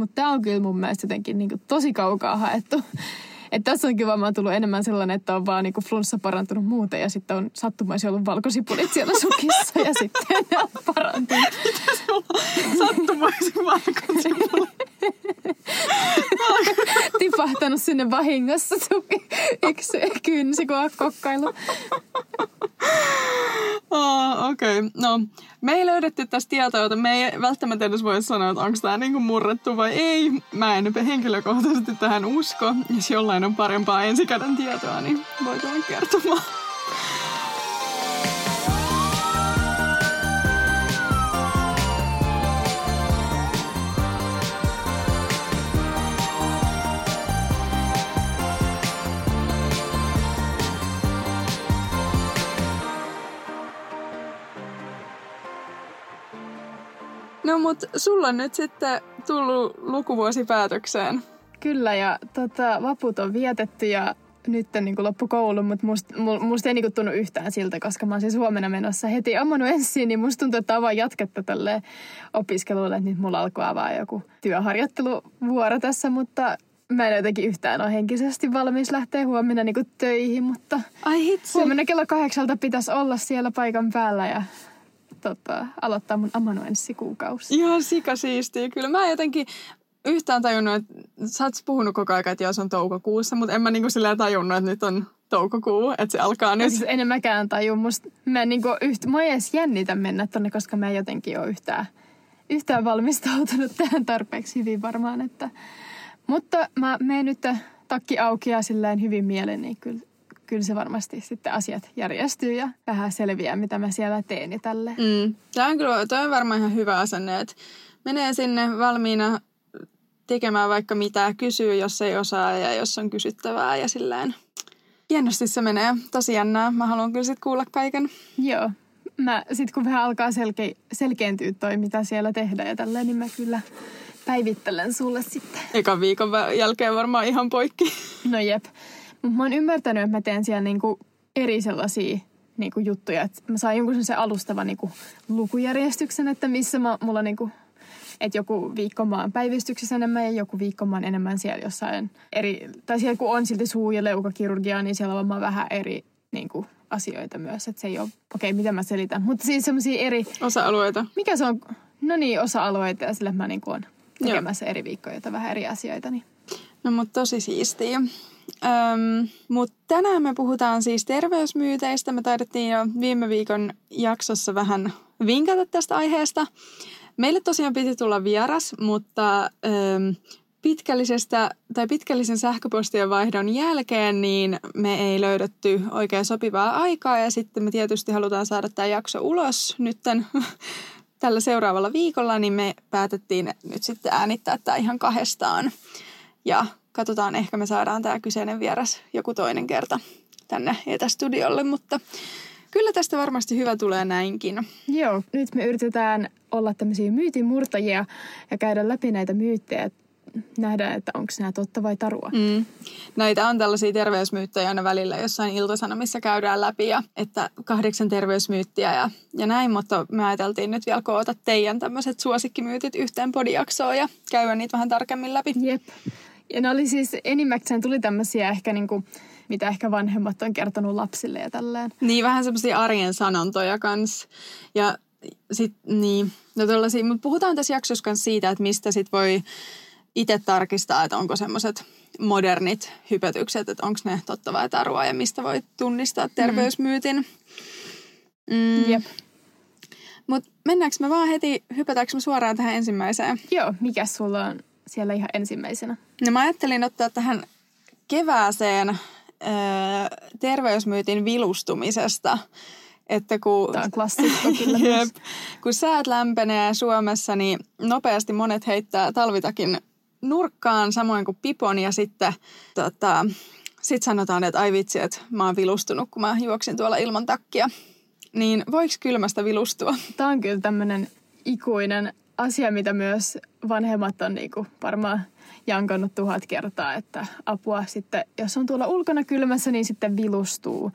mutta tämä on kyllä mun mielestä jotenkin niin kuin tosi kaukaa haettu. Että tässä on kyllä varmaan tullut enemmän sellainen, että on vaan niinku flunssa parantunut muuten ja sitten on sattumaisesti ollut valkosipulit siellä sukissa ja sitten ne on parantunut. Sattumaisesti valkosipulit. Tipahtanut sinne vahingossa suki yksi kynsi, kun on kokkailu. Oh, Okei, okay. no me ei löydetty tästä tietoa, joten me ei välttämättä edes voi sanoa, että onko tämä niinku murrettu vai ei. Mä en henkilökohtaisesti tähän usko. Jos jollain on parempaa ensikäden tietoa, niin voi kertomaan. No mut sulla on nyt sitten tullut lukuvuosi päätökseen. Kyllä ja tota, vaput on vietetty ja nyt niin loppu koulu, mutta musta, musta ei niin tunnu yhtään siltä, koska mä oon siis huomenna menossa heti amanuenssiin, niin musta tuntuu, että on vaan jatketta tälle opiskelulle, että nyt mulla alkoi avaa joku työharjoitteluvuoro tässä, mutta mä en jotenkin yhtään ole henkisesti valmis lähteä huomenna niin töihin, mutta Ai hitsi. huomenna kello kahdeksalta pitäisi olla siellä paikan päällä ja tota, aloittaa mun amanuenssikuukausi. Ihan sikasiistiä. Kyllä mä jotenkin yhtään tajunnut, että sä oot puhunut koko ajan, että jos on toukokuussa, mutta en mä niinku silleen tajunnut, että nyt on toukokuu, että se alkaa nyt. Siis en mäkään taju. Musta, mä, niinku yht, mä ei edes jännitä mennä tonne, koska mä en jotenkin ole yhtään, yhtään valmistautunut tähän tarpeeksi hyvin varmaan. Että, mutta mä menen nyt takki auki ja silleen hyvin mielen, niin kyllä kyllä se varmasti sitten asiat järjestyy ja vähän selviää, mitä mä siellä teen ja tälle. Mm. Tämä on kyllä tämä on varmaan ihan hyvä asenne, että menee sinne valmiina tekemään vaikka mitä, kysyy, jos ei osaa ja jos on kysyttävää ja silleen. Hienosti se menee. Tosi jännää. Mä haluan kyllä sitten kuulla kaiken. Joo. Mä sit kun vähän alkaa selke- selkeentyä toi, mitä siellä tehdään ja tälleen, niin mä kyllä päivittelen sulle sitten. Ekan viikon jälkeen varmaan ihan poikki. No jep. Mutta mä oon ymmärtänyt, että mä teen siellä niinku eri sellaisia niinku juttuja. Että mä saan jonkun sen alustavan niinku lukujärjestyksen, että missä mä, mulla niinku, että joku viikko mä oon päivystyksessä enemmän ja joku viikko mä oon enemmän siellä jossain eri, tai siellä kun on silti suu- ja leukakirurgia, niin siellä on vaan vähän eri niinku, asioita myös. Että se ei ole, okei, okay, mitä mä selitän. Mutta siis semmoisia eri... Osa-alueita. Mikä se on? No niin, osa-alueita ja sille mä niinku oon tekemässä Joo. eri viikkoja, vähän eri asioita. Niin. No mutta tosi siistiä. Öm, Mutta tänään me puhutaan siis terveysmyyteistä. Me taidettiin jo viime viikon jaksossa vähän vinkata tästä aiheesta. Meille tosiaan piti tulla vieras, mutta öm, pitkällisestä tai pitkällisen sähköpostien vaihdon jälkeen niin me ei löydetty oikein sopivaa aikaa ja sitten me tietysti halutaan saada tämä jakso ulos nytten tällä seuraavalla viikolla, niin me päätettiin nyt sitten äänittää tämä ihan kahdestaan. Ja katsotaan, ehkä me saadaan tämä kyseinen vieras joku toinen kerta tänne etästudiolle, mutta kyllä tästä varmasti hyvä tulee näinkin. Joo, nyt me yritetään olla tämmöisiä myytinmurtajia ja käydä läpi näitä myyttejä, nähdään, että onko nämä totta vai tarua. Mm. Näitä on tällaisia terveysmyyttejä aina välillä jossain iltasanomissa käydään läpi ja että kahdeksan terveysmyyttiä ja, ja näin, mutta me ajateltiin nyt vielä koota teidän tämmöiset suosikkimyytit yhteen podijaksoon ja käydä niitä vähän tarkemmin läpi. Jep. Ja ne oli siis, enimmäkseen tuli tämmöisiä ehkä niinku, mitä ehkä vanhemmat on kertonut lapsille ja tälleen. Niin, vähän semmoisia arjen sanontoja kanssa. Ja sit, niin, no tollasia, mutta puhutaan tässä jaksossa kanssa siitä, että mistä sit voi itse tarkistaa, että onko semmoiset modernit hypetykset, että onko ne totta vai tarua ja mistä voi tunnistaa mm. terveysmyytin. Mm. Jep. Mutta mennäänkö me vaan heti, hypätäänkö me suoraan tähän ensimmäiseen? Joo, mikä sulla on siellä ihan ensimmäisenä? No mä ajattelin ottaa tähän kevääseen äh, terveysmyytin vilustumisesta. Että kun, Tämä on klassikko kyllä jep, kun säät lämpenee Suomessa, niin nopeasti monet heittää talvitakin nurkkaan, samoin kuin pipon ja sitten tota, sit sanotaan, että ai vitsi, että mä oon vilustunut, kun mä juoksin tuolla ilman takkia. Niin voiko kylmästä vilustua? Tämä on kyllä tämmöinen ikuinen asia, mitä myös vanhemmat on niinku varmaan jankannut tuhat kertaa, että apua sitten, jos on tuolla ulkona kylmässä, niin sitten vilustuu.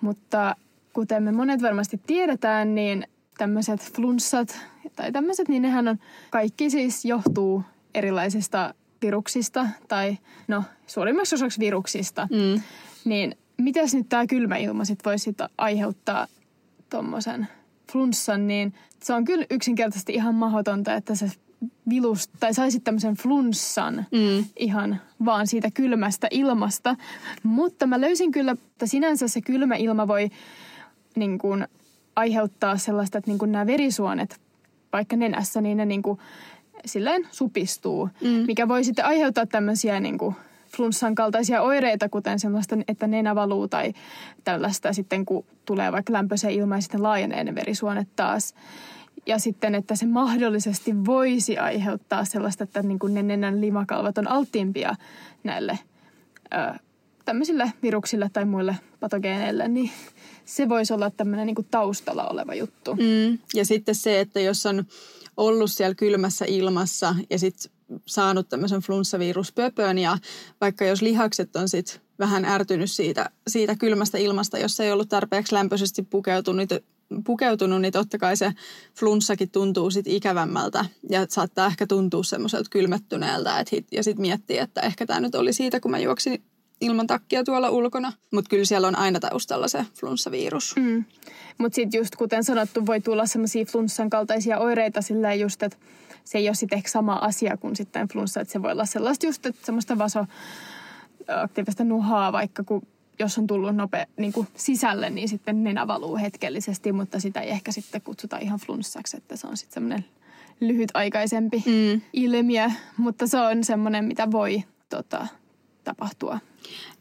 Mutta kuten me monet varmasti tiedetään, niin tämmöiset flunssat tai tämmöiset, niin nehän on kaikki siis johtuu erilaisista viruksista, tai no suurimmaksi osaksi viruksista, Mm. niin mitäs nyt tämä kylmä ilma sit voisi sit aiheuttaa tuommoisen flunssan, niin se on kyllä yksinkertaisesti ihan mahdotonta, että se vilus, tai saisit tämmöisen flunssan Mm. ihan vaan siitä kylmästä ilmasta. Mutta mä löysin kyllä, että sinänsä se kylmä ilma voi niin kuin, aiheuttaa sellaista, että niin kuin nämä verisuonet vaikka nenässä, niin ne niin kuin, silleen supistuu, Mm. mikä voi sitten aiheuttaa tämmöisiä niin kuin, flunssan kaltaisia oireita, kuten sellaista, että nenä valuu tai tällaista sitten, kun tulee vaikka lämpöisen ilma ja sitten laajenee ne verisuonet taas. Ja sitten, että se mahdollisesti voisi aiheuttaa sellaista, että niin kuin ne nenän limakalvat on alttiimpia näille ö, tämmöisille viruksille tai muille patogeeneille, niin se voisi olla tämmöinen niin kuin taustalla oleva juttu. Mm. Ja sitten se, että jos on ollut siellä kylmässä ilmassa ja sitten saanut tämmöisen flunssaviruspöpön. Ja vaikka jos lihakset on sitten vähän ärtynyt siitä, siitä kylmästä ilmasta, jos ei ollut tarpeeksi lämpöisesti pukeutunut, pukeutunut, niin totta kai se flunssakin tuntuu sitten ikävämmältä ja saattaa ehkä tuntua semmoiselta kylmettyneeltä et, hit- ja sitten miettii, että ehkä tämä nyt oli siitä, kun mä juoksin ilman takkia tuolla ulkona. Mutta kyllä siellä on aina taustalla se flunssavirus. Mm. Mutta sitten just kuten sanottu, voi tulla semmoisia flunssan kaltaisia oireita sillä just, että se ei ole sitten ehkä sama asia kuin sitten flunssa, että se voi olla sellaista just, että semmoista vasoaktiivista nuhaa, vaikka kun jos on tullut nopea niin kuin sisälle, niin sitten nenä valuu hetkellisesti, mutta sitä ei ehkä sitten kutsuta ihan flunssaksi, että se on sitten semmoinen lyhytaikaisempi Mm. ilmiö, mutta se on semmoinen, mitä voi tota, tapahtua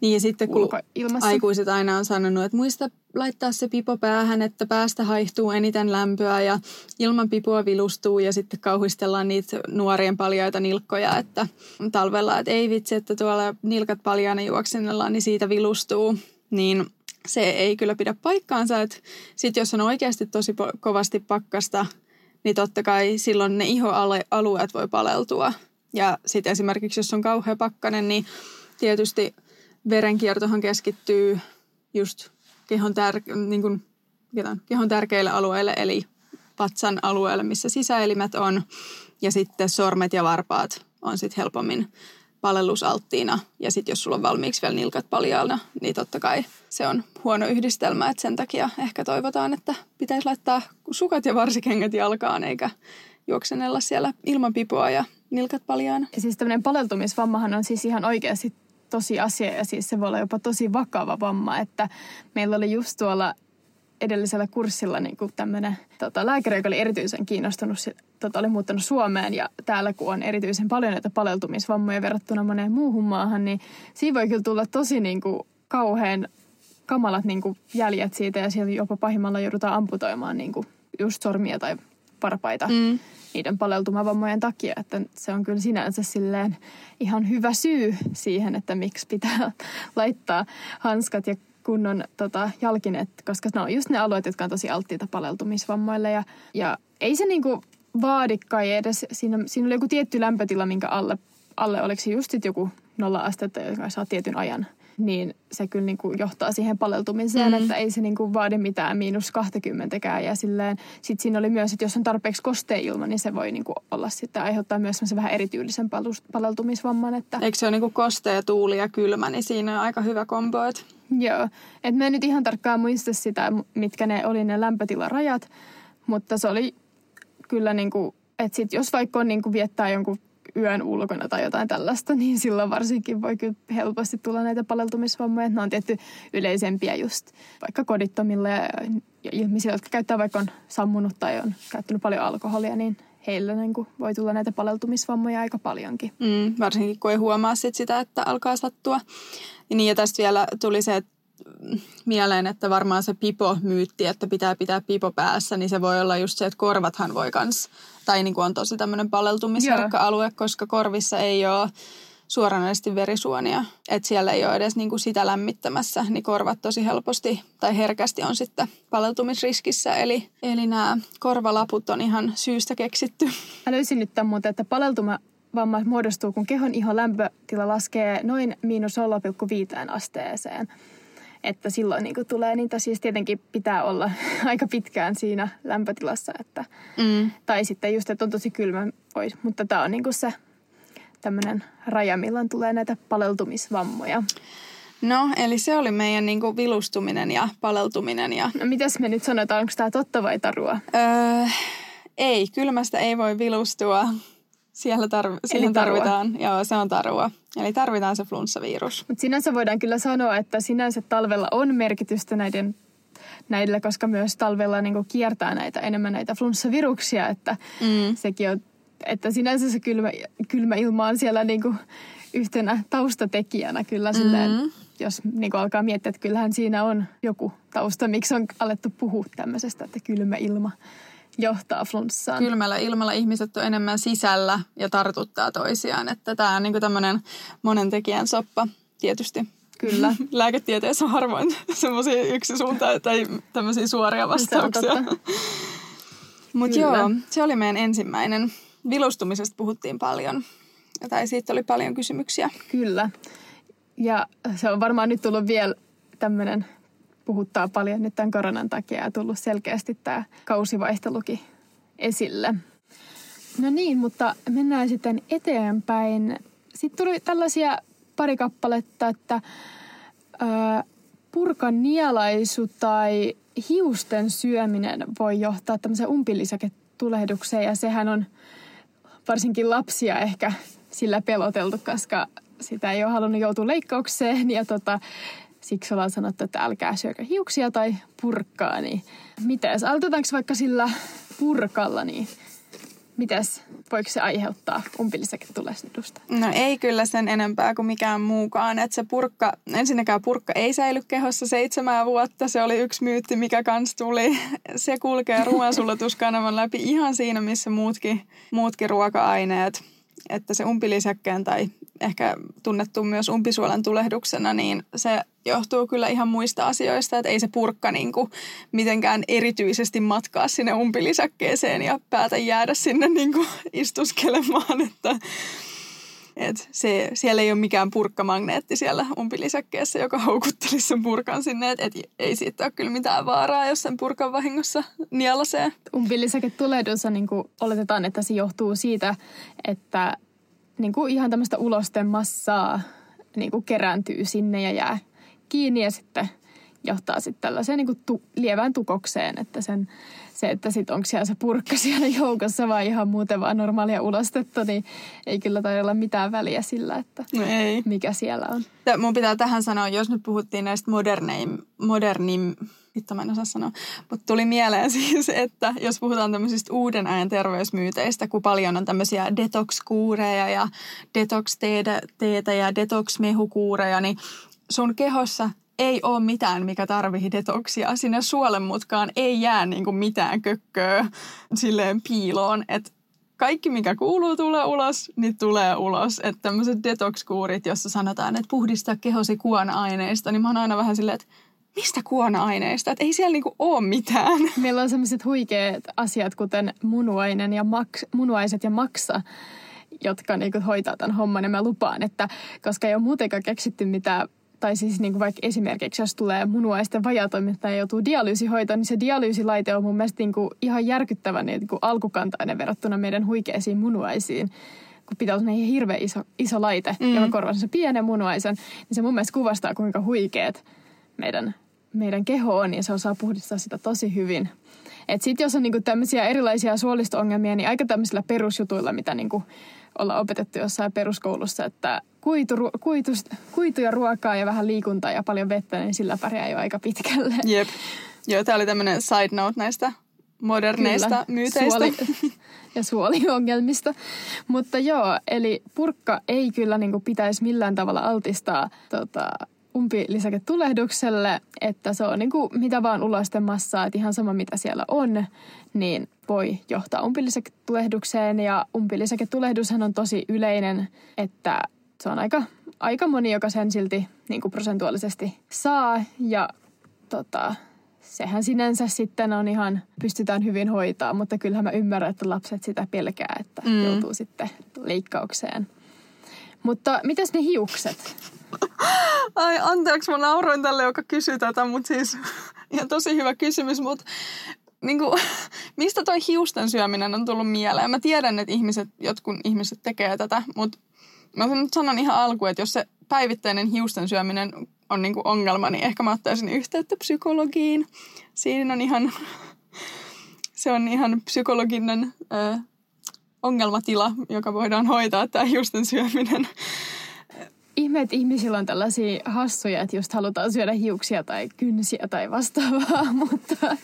Niin ja sitten kun ulkoilmassa. aikuiset aina on sanonut, että muista laittaa se pipo päähän, että päästä haihtuu eniten lämpöä ja ilman pipoa vilustuu ja sitten kauhistellaan niitä nuorien paljaita nilkkoja, että talvella, että ei vitsi, että tuolla nilkat paljaana juoksennellaan, niin siitä vilustuu. Niin se ei kyllä pidä paikkaansa, että sitten jos on oikeasti tosi po- kovasti pakkasta, niin totta kai silloin ne ihoalueet voi paleltua. Ja sitten esimerkiksi jos on kauhea pakkanen, niin tietysti verenkiertohan keskittyy just kehon, tär- niin kuin, on, kehon tärkeille alueille, eli vatsan alueelle, missä sisäelimet on. Ja sitten sormet ja varpaat on sitten helpommin palellusalttiina. Ja sitten jos sulla on valmiiksi vielä nilkat paljaana, niin totta kai se on huono yhdistelmä. Että sen takia ehkä toivotaan, että pitäisi laittaa sukat ja varsikengät jalkaan, eikä juoksenella siellä ilman pipoa ja nilkat paljaana. Ja siis tämmöinen paleltumisvammahan on siis ihan oikeasti tosi asia ja siis se voi olla jopa tosi vakava vamma, että meillä oli just tuolla edellisellä kurssilla niin tämmöinen tota, lääkäri, joka oli erityisen kiinnostunut, tota, oli muuttanut Suomeen ja täällä kun on erityisen paljon näitä paleltumisvammoja verrattuna moneen muuhun maahan, niin siinä voi kyllä tulla tosi niin kuin, kauhean kamalat niin kuin, jäljet siitä ja siellä jopa pahimmalla joudutaan amputoimaan niin kuin, just sormia tai varpaita Mm. Niiden paleltumavammojen takia, että se on kyllä sinänsä silleen ihan hyvä syy siihen, että miksi pitää laittaa hanskat ja kunnon tota, jalkineet, koska ne on just ne alueet, jotka on tosi alttiita paleltumisvammoille. Ja, ja ei se niinku vaadikaan edes, siinä, siinä oli joku tietty lämpötila, minkä alle, alle oliko se just sit joku nolla astetta, joka saa tietyn ajan, niin se kyllä niin kuin johtaa siihen paleltumiseen, Mm. että ei se niin kuin vaadi mitään miinus 20 ja silleen. Sitten siinä oli myös, että jos on tarpeeksi kostea ilma, niin se voi niin kuin olla sitten aiheuttaa myös semmoisen vähän erityylisen paleltumisvamman, että Eikö se ole niinku kostea, tuuli ja kylmä, niin siinä on aika hyvä kombo. Et... Joo, et mä en nyt ihan tarkkaan muista sitä, mitkä ne oli ne lämpötilarajat, mutta se oli kyllä niin kuin, että sit jos vaikka on niin kuin viettää jonkun yön ulkona tai jotain tällaista, niin silloin varsinkin voi kyllä helposti tulla näitä paleltumisvammoja. Ne on tietty yleisempiä just vaikka kodittomille ja, ihmisille, jotka käyttää vaikka on sammunut tai on käyttänyt paljon alkoholia, niin heillä niin kuin voi tulla näitä paleltumisvammoja aika paljonkin. Mm, varsinkin kun ei huomaa sit sitä, että alkaa sattua. Niin ja tästä vielä tuli se että mieleen, että varmaan se pipo-myytti, että pitää pitää pipo päässä, niin se voi olla just se, että korvathan voi kans, tai niin kuin on tosi tämmöinen paleltumisherkkä alue, koska korvissa ei ole suoranaisesti verisuonia. Että siellä ei ole edes niin kuin sitä lämmittämässä, niin korvat tosi helposti tai herkästi on sitten paleltumisriskissä. Eli, eli nämä korvalaput on ihan syystä keksitty. Mä löysin nyt tämän muuten, että paleltuma vamma muodostuu, kun kehon ihon lämpötila laskee noin miinus 0,5 asteeseen. Että silloin niin tulee niitä, siis tietenkin pitää olla aika pitkään siinä lämpötilassa, että, Mm. tai sitten just, että on tosi kylmä, voi, mutta tämä on niin se tämmöinen raja, milloin tulee näitä paleltumisvammoja. No, eli se oli meidän niin kuin vilustuminen ja paleltuminen. Ja... No mitäs me nyt sanotaan, onko tämä totta vai tarua? Öö, ei, kylmästä ei voi vilustua. Siellä tarv- siihen tarvitaan, joo se on tarua. Eli tarvitaan se flunssavirus. Mutta sinänsä voidaan kyllä sanoa, että sinänsä talvella on merkitystä näiden näillä, koska myös talvella niin kiertää näitä enemmän näitä flunssaviruksia, että Mm. sekin on, että sinänsä se kylmä, kylmä ilma on siellä niin kuin yhtenä taustatekijänä kyllä silleen, Mm. jos niin kuin alkaa miettiä, että kyllähän siinä on joku tausta, miksi on alettu puhua tämmöisestä, että kylmä ilma johtaa flunssaan. Kylmällä ilmalla ihmiset on enemmän sisällä ja tartuttaa toisiaan. Että tämä on niin tämmöinen monen tekijän soppa tietysti. Kyllä. Lääketieteessä on harvoin semmoisia yksisuuntaisia tai tämmöisiä suoria vastauksia. Mutta joo, se oli meidän ensimmäinen. Vilustumisesta puhuttiin paljon. Tai siitä oli paljon kysymyksiä. Kyllä. Ja se on varmaan nyt tullut vielä tämmöinen, puhuttaa paljon nyt tämän koronan takia ja tullut selkeästi tämä kausivaihtelukin esille. No niin, mutta mennään sitten eteenpäin. Sitten tuli tällaisia pari kappaletta, että ää, purkan nielaisu tai hiusten syöminen voi johtaa tämmöiseen umpilisäketulehdukseen ja sehän on varsinkin lapsia ehkä sillä peloteltu, koska sitä ei ole halunnut joutua leikkaukseen ja tota, siksi ollaan sanottu, että älkää syökö hiuksia tai purkkaa. Niin mites, aloitetaanko vaikka sillä purkalla, niin mites, voiko se aiheuttaa umpilisäketulehdusta? No ei kyllä sen enempää kuin mikään muukaan. Että se purkka, ensinnäkään purkka ei säily kehossa seitsemää vuotta. Se oli yksi myytti, mikä kans tuli. Se kulkee ruoansulatuskanavan läpi ihan siinä, missä muutkin, muutkin ruoka-aineet. Että se umpilisäkkeen tai ehkä tunnettu myös umpisuolen tulehduksena, niin se johtuu kyllä ihan muista asioista, että ei se purkka niin kuin mitenkään erityisesti matkaa sinne umpilisäkkeeseen ja päätä jäädä sinne niin kuin istuskelemaan, että et se, siellä ei ole mikään purkkamagneetti siellä umpilisäkkeessä, joka houkuttelisi sen purkan sinne. Et, et ei siitä ole kyllä mitään vaaraa, jos sen purkan vahingossa nielasee. Umpilisäketulehdus on niin oletetaan, että se johtuu siitä, että niin kuin ihan tämmöistä ulosten massaa niin kuin kerääntyy sinne ja jää kiinni ja sitten johtaa sitten tällaiseen niin kuin tu, lievään tukokseen, että sen, se, että sitten onko siellä se purkka siellä joukossa vai ihan muuten vaan normaalia ulostetta, niin ei kyllä tai olla mitään väliä sillä, että No ei. mikä siellä on. Mun pitää tähän sanoa, jos nyt puhuttiin näistä moderneim, modernim, vittu mä en osaa sanoa, mutta tuli mieleen siis, että jos puhutaan tämmöisistä uuden ajan terveysmyyteistä, kun paljon on tämmöisiä detox-kuureja ja detox-teetä ja detox-mehukuureja, niin sun kehossa ei ole mitään, mikä tarvii detoksia. Sinne suolenmutkaan ei jää niinku mitään kökköä silleen piiloon, että kaikki, mikä kuuluu tulee ulos, niin tulee ulos. Että tämmöiset detox-kuurit, jossa sanotaan, että puhdista kehosi kuona-aineista, niin mä oon aina vähän silleen, että mistä kuona-aineista? Että ei siellä niinku ole mitään. Meillä on sellaiset huikeat asiat, kuten munuainen ja maks, munuaiset ja maksa, jotka niin kuin hoitaa tämän homman. Ja mä lupaan, että koska ei ole muutenkaan keksitty mitään, tai siis niin kuin vaikka esimerkiksi jos tulee munuaisten vajatoiminta ja joutuu dialyysihoitoon, niin se dialyysilaite on mun mielestä niin kuin ihan järkyttävän niin kuin alkukantainen verrattuna meidän huikeisiin munuaisiin kun pitää olla niin hirveän iso, iso laite, mm. joka korvaa sen pienen munuaisen, niin se mun mielestä kuvastaa, kuinka huikeet meidän, meidän keho on, ja se osaa puhdistaa sitä tosi hyvin. Et sit jos on niinku tämmöisiä erilaisia suolisto-ongelmia, niin aika tämmöisillä perusjutuilla, mitä niinku ollaan opetettu jossain peruskoulussa, että kuitu, kuitu, kuitu ja ruokaa ja vähän liikuntaa ja paljon vettä, niin sillä pärjää jo aika pitkälle. Jep. Joo, tää oli tämmöinen side note näistä moderneista Kyllä. myyteistä. Suoli, ja suoliongelmista. Mutta joo, eli purkka ei kyllä niin pitäisi millään tavalla altistaa tota, umpilisäketulehdukselle, että se on niin kuin mitä vaan ulosten massaa, että ihan sama mitä siellä on, niin voi johtaa umpilisäketulehdukseen. Ja umpilisäketulehdushan on tosi yleinen, että se on aika, aika moni, joka sen silti niin kuin prosentuaalisesti saa. Ja tota, sehän sinänsä sitten on ihan, pystytään hyvin hoitaa, mutta kyllähän mä ymmärrän, että lapset sitä pelkää, että Mm. joutuu sitten leikkaukseen. Mutta mitäs ne hiukset? Ai anteeksi, mä nauroin tälle, joka kysyy tätä, mutta siis ihan tosi hyvä kysymys, mutta niin kuin, mistä toi hiusten syöminen on tullut mieleen? Mä tiedän, että ihmiset, jotkut ihmiset tekee tätä, mutta mä nyt sanon ihan alkuun, että jos se päivittäinen hiusten syöminen on niinku ongelma, niin ehkä mä ottaisin yhteyttä psykologiin. Siinä on ihan, se on ihan psykologinen ö, ongelmatila, joka voidaan hoitaa, tämä hiusten syöminen. Ihme, että ihmisillä on tällaisia hassuja, että just halutaan syödä hiuksia tai kynsiä tai vastaavaa, mutta,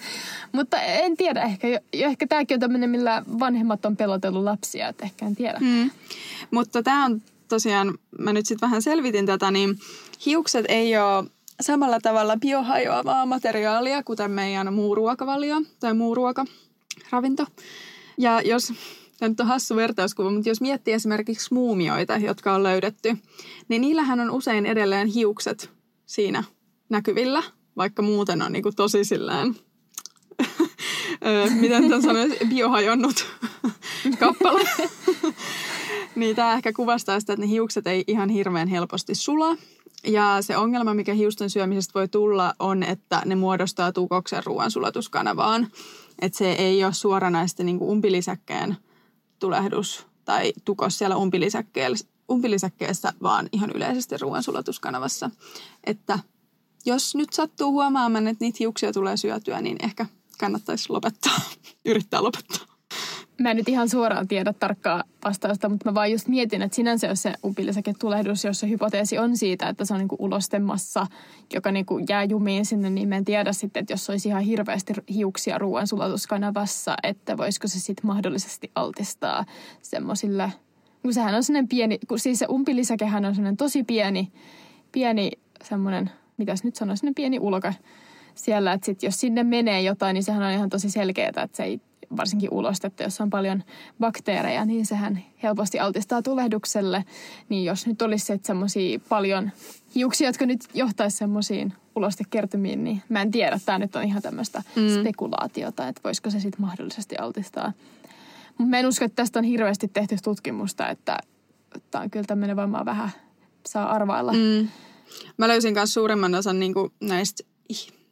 mutta en tiedä. Ehkä, ehkä tämäkin on tämmöinen, millä vanhemmat on pelotellut lapsia, että ehkä en tiedä. Hmm. Mutta tämä on tosiaan, mä nyt sitten vähän selvitin tätä, niin hiukset ei ole samalla tavalla biohajoavaa materiaalia, kuten meidän muu ruokavalio tai muu ruokaravinto. Ja jos Tämä nyt on hassu vertauskuva, mutta jos miettii esimerkiksi muumioita, jotka on löydetty, niin niillähän on usein edelleen hiukset siinä näkyvillä, vaikka muuten on niin kuin tosi sillään, miten tämän sanoisi, biohajonnut kappale. niin tämä ehkä kuvastaa sitä, että ne hiukset ei ihan hirveän helposti sula. Ja se ongelma, mikä hiusten syömisestä voi tulla, on, että ne muodostaa tukoksen ruoansulatuskanavaan. Että se ei ole suoranaisesti niin umpilisäkkeen tulehdus tai tukos siellä umpilisäkkeessä, vaan ihan yleisesti ruoansulatuskanavassa. Että jos nyt sattuu huomaamaan, että niitä hiuksia tulee syötyä, niin ehkä kannattaisi lopettaa, yrittää lopettaa. Mä en nyt ihan suoraan tiedä tarkkaa vastausta, mutta mä vaan just mietin, että sinänsä jos se tulehdus, jos se hypoteesi on siitä, että se on niinku ulostemassa, joka niinku jää jumiin sinne, niin mä en tiedä sitten, että jos olisi ihan hirveästi hiuksia ruoansulatuskanavassa, että voisiko se sitten mahdollisesti altistaa semmoisille, kun sehän on sellainen pieni, kun siis se umpilisäkehän on sellainen tosi pieni, pieni semmoinen, mitäs nyt sanoisin, pieni ulka siellä, että sit jos sinne menee jotain, niin sehän on ihan tosi selkeää, että se ei varsinkin ulostetta, jossa on paljon bakteereja, niin sehän helposti altistaa tulehdukselle. Niin jos nyt olisi semmoisia paljon hiuksia, jotka nyt johtaisi semmoisiin ulostekertymiin, niin mä en tiedä. Tämä nyt on ihan tämmöistä mm. spekulaatiota, että voisiko se sitten mahdollisesti altistaa. Mutta mä en usko, että tästä on hirveästi tehty tutkimusta, että tämä on kyllä tämmöinen varmaan vähän saa arvailla. Mm. Mä löysin myös suurimman osan niin näistä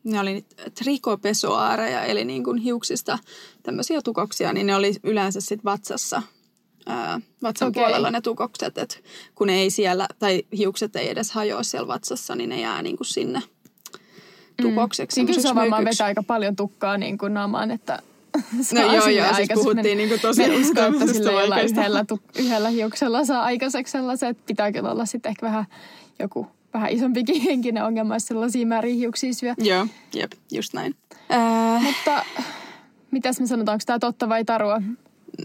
ne oli trikopesoaareja, eli niin kuin hiuksista tämmöisiä tukoksia, niin ne oli yleensä sitten vatsassa, ää, vatsan okay. puolella ne tukokset, että kun ei siellä, tai hiukset ei edes hajoa siellä vatsassa, niin ne jää niin kuin sinne mm. tukokseksi. Mm. Niin kyllä se varmaan vetää aika paljon tukkaa niin kuin naamaan, että No joo, joo, siis puhuttiin niin kuin tosi usko, että sillä yhdellä, yhdellä hiuksella saa aikaiseksi sellaiset, että pitää kyllä olla sitten ehkä vähän joku vähän isompikin henkinen ongelma, jos sellaisia määrin hiuksia syö. Joo, jep, just näin. Äh, Mutta mitäs me sanotaan, onko tämä totta vai tarua?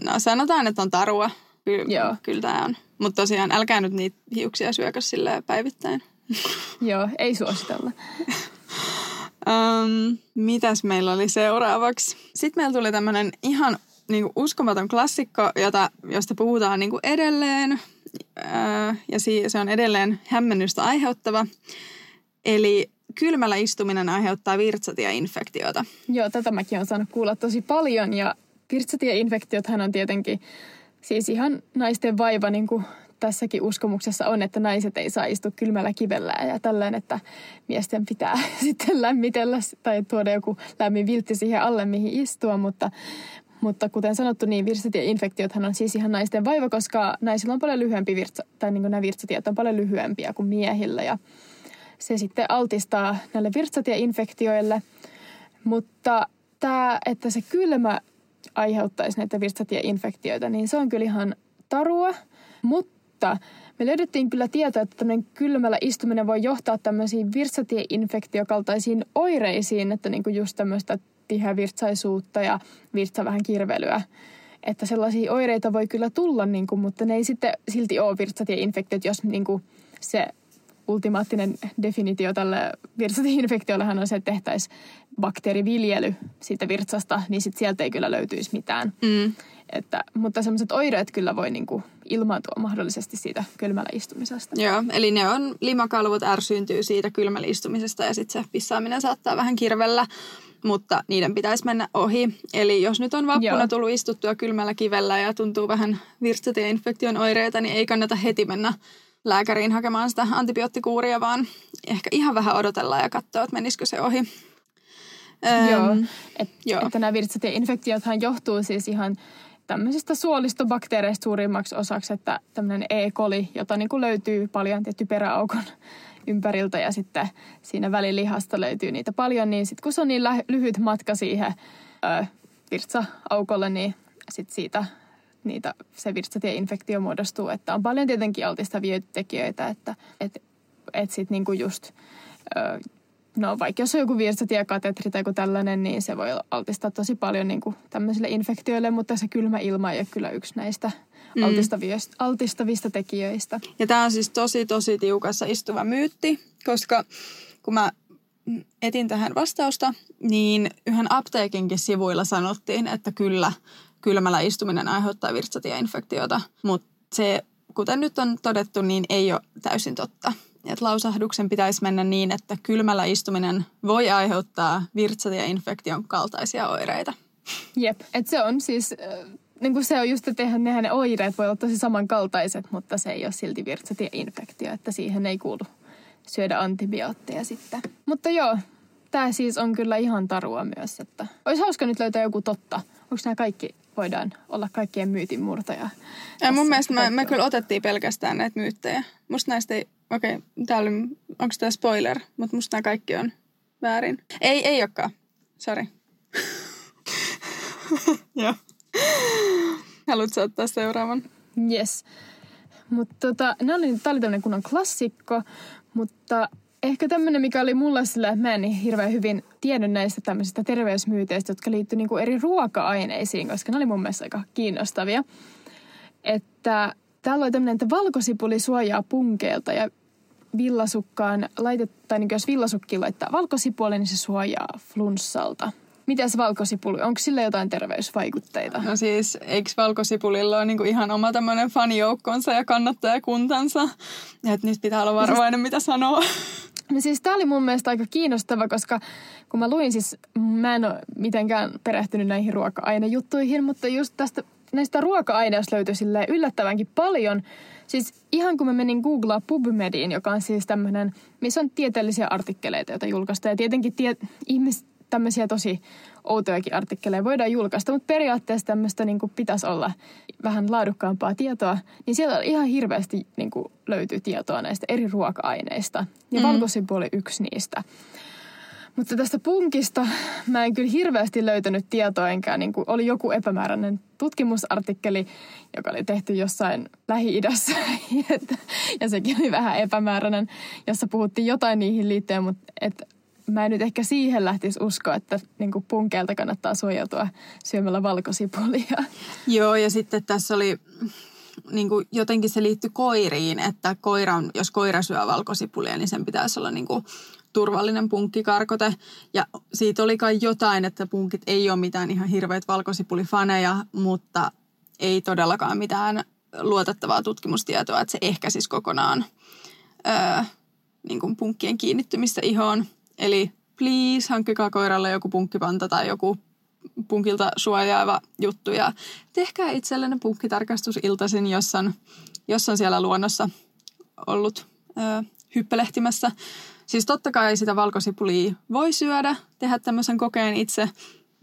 No sanotaan, että on tarua. Ky- Joo. Kyllä tämä on. Mutta tosiaan älkää nyt niitä hiuksia syökö sille päivittäin. Joo, ei suositella. um, mitäs meillä oli seuraavaksi? Sitten meillä tuli tämmöinen ihan niin kuin uskomaton klassikko, jota, josta puhutaan niin kuin edelleen ja se on edelleen hämmennystä aiheuttava. Eli kylmällä istuminen aiheuttaa virtsatieinfektiota. Joo, tätä mäkin olen saanut kuulla tosi paljon ja virtsatieinfektiothan on tietenkin siis ihan naisten vaiva niin kuin tässäkin uskomuksessa on, että naiset ei saa istua kylmällä kivellä ja tällöin, että miesten pitää sitten lämmitellä tai tuoda joku lämmin viltti siihen alle, mihin istua, mutta, mutta kuten sanottu, niin virtsatieinfektiothan on siis ihan naisten vaiva, koska naisilla on paljon lyhyempi virtsa, tai niin nämä virtsatiet on paljon lyhyempiä kuin miehillä. Ja se sitten altistaa näille virtsatieinfektioille. Mutta tämä, että se kylmä aiheuttaisi näitä virtsatieinfektioita, niin se on kyllä ihan tarua. Mutta me löydettiin kyllä tietoa, että tämmöinen kylmällä istuminen voi johtaa tämmöisiin virtsatieinfektiokaltaisiin oireisiin, että niin kuin just tämmöistä tihevirtsaisuutta ja virtsa vähän kirvelyä. Että sellaisia oireita voi kyllä tulla, niin kuin, mutta ne ei sitten silti ole virtsatieinfektiot, jos niin kuin se ultimaattinen definitio tälle virtsatieinfektiollehan on se, että tehtäisiin bakteeriviljely siitä virtsasta, niin sitten sieltä ei kyllä löytyisi mitään. Mm. Että, mutta sellaiset oireet kyllä voi niin kuin ilmaantua mahdollisesti siitä kylmällä istumisesta. Joo, eli ne on limakalvot ärsyyntyy siitä kylmällä istumisesta ja sitten se pissaaminen saattaa vähän kirvellä mutta niiden pitäisi mennä ohi. Eli jos nyt on vappuna Joo. tullut istuttua kylmällä kivellä ja tuntuu vähän virtsatieinfektion oireita, niin ei kannata heti mennä lääkäriin hakemaan sitä antibioottikuuria, vaan ehkä ihan vähän odotella ja katsoa, että menisikö se ohi. Joo, Et, Joo. että nämä virtsatieinfektiothan johtuu siis ihan tämmöisistä suolistobakteereista suurimmaksi osaksi, että tämmöinen E. coli, jota niin kuin löytyy paljon tietty peräaukon ympäriltä ja sitten siinä välilihasta löytyy niitä paljon, niin sitten kun se on niin lyhyt matka siihen ö, virtsa-aukolle, niin sitten siitä niitä, se virtsatieinfektio muodostuu, että on paljon tietenkin altistavia tekijöitä, että et, et sitten niinku just, ö, no vaikka jos on joku virtsatiekatetri tai joku tällainen, niin se voi altistaa tosi paljon niinku tämmöisille infektioille, mutta se kylmä ilma ei ole kyllä yksi näistä mm. altistavista, altistavista tekijöistä. Ja tämä on siis tosi tosi tiukassa istuva myytti, koska kun mä etin tähän vastausta, niin yhden apteekinkin sivuilla sanottiin, että kyllä kylmällä istuminen aiheuttaa virtsatieinfektiota, mutta se, kuten nyt on todettu, niin ei ole täysin totta. Et lausahduksen pitäisi mennä niin, että kylmällä istuminen voi aiheuttaa virtsatieinfektion kaltaisia oireita. Jep, että se on siis, äh, niin kuin se on just, että eihän ne oireet voi olla tosi samankaltaiset, mutta se ei ole silti virtsatieinfektio, että siihen ei kuulu syödä antibiootteja sitten. Mutta joo, tämä siis on kyllä ihan tarua myös, että olisi hauska nyt löytää joku totta. Onko nämä kaikki, voidaan olla kaikkien myytin murtaja? Ja mun mielestä me, me kyllä otettiin pelkästään näitä myyttejä. Musta näistä ei, okei, okay, täällä, onko tämä spoiler, mutta musta nämä kaikki on väärin. Ei, ei olekaan. Sori. Joo. Haluatko ottaa seuraavan? Yes. Mutta tota, nämä oli, tämä oli tämmöinen kunnon klassikko, mutta ehkä tämmöinen, mikä oli mulla sillä, että mä en hirveän hyvin tiennyt näistä tämmöisistä terveysmyyteistä, jotka liittyy niinku eri ruoka-aineisiin, koska ne oli mun mielestä aika kiinnostavia. Että täällä oli tämmöinen, että valkosipuli suojaa punkeelta ja villasukkaan laitettu, tai niin jos villasukki laittaa valkosipuolen, niin se suojaa flunssalta. Mitäs valkosipuli, onko sillä jotain terveysvaikutteita? No siis, eikö valkosipulilla ole niinku ihan oma tämmöinen fanijoukkonsa ja kannattajakuntansa? Että nyt pitää olla varovainen, mitä sanoo. No siis tämä oli mun mielestä aika kiinnostava, koska kun mä luin siis, mä en ole mitenkään perehtynyt näihin ruoka-ainejuttuihin, mutta just tästä näistä ruoka-aineista löytyi yllättävänkin paljon. Siis ihan kun mä menin googlaa PubMediin, joka on siis tämmöinen, missä on tieteellisiä artikkeleita, joita julkaistaan. Ja tietenkin tie, ihmis, tämmöisiä tosi outojakin artikkeleja voidaan julkaista, mutta periaatteessa tämmöistä niin kuin pitäisi olla vähän laadukkaampaa tietoa, niin siellä ihan hirveästi niin kuin löytyy tietoa näistä eri ruoka-aineista. Ja mm. valkosipuli oli yksi niistä. Mutta tästä punkista mä en kyllä hirveästi löytänyt tietoa, enkä niin kuin oli joku epämääräinen tutkimusartikkeli, joka oli tehty jossain Lähi-idässä. ja sekin oli vähän epämääräinen, jossa puhuttiin jotain niihin liittyen, mutta et mä en nyt ehkä siihen lähtisi uskoa, että niin kuin punkeelta kannattaa suojautua syömällä valkosipulia. Joo, ja sitten tässä oli niin kuin jotenkin se liittyy koiriin, että koiran, jos koira syö valkosipulia, niin sen pitäisi olla niin kuin turvallinen punkkikarkote. Ja siitä oli kai jotain, että punkit ei ole mitään ihan hirveät valkosipulifaneja, mutta ei todellakaan mitään luotettavaa tutkimustietoa, että se ehkäisisi kokonaan öö, niin kuin punkkien kiinnittymistä ihoon. Eli please, hankkikaa koiralle joku punkkipanta tai joku punkilta suojaava juttu ja tehkää itsellenne punkkitarkastus iltaisin, jos on, jos on siellä luonnossa ollut ö, hyppelehtimässä. Siis totta kai sitä valkosipulia voi syödä, tehdä tämmöisen kokeen itse,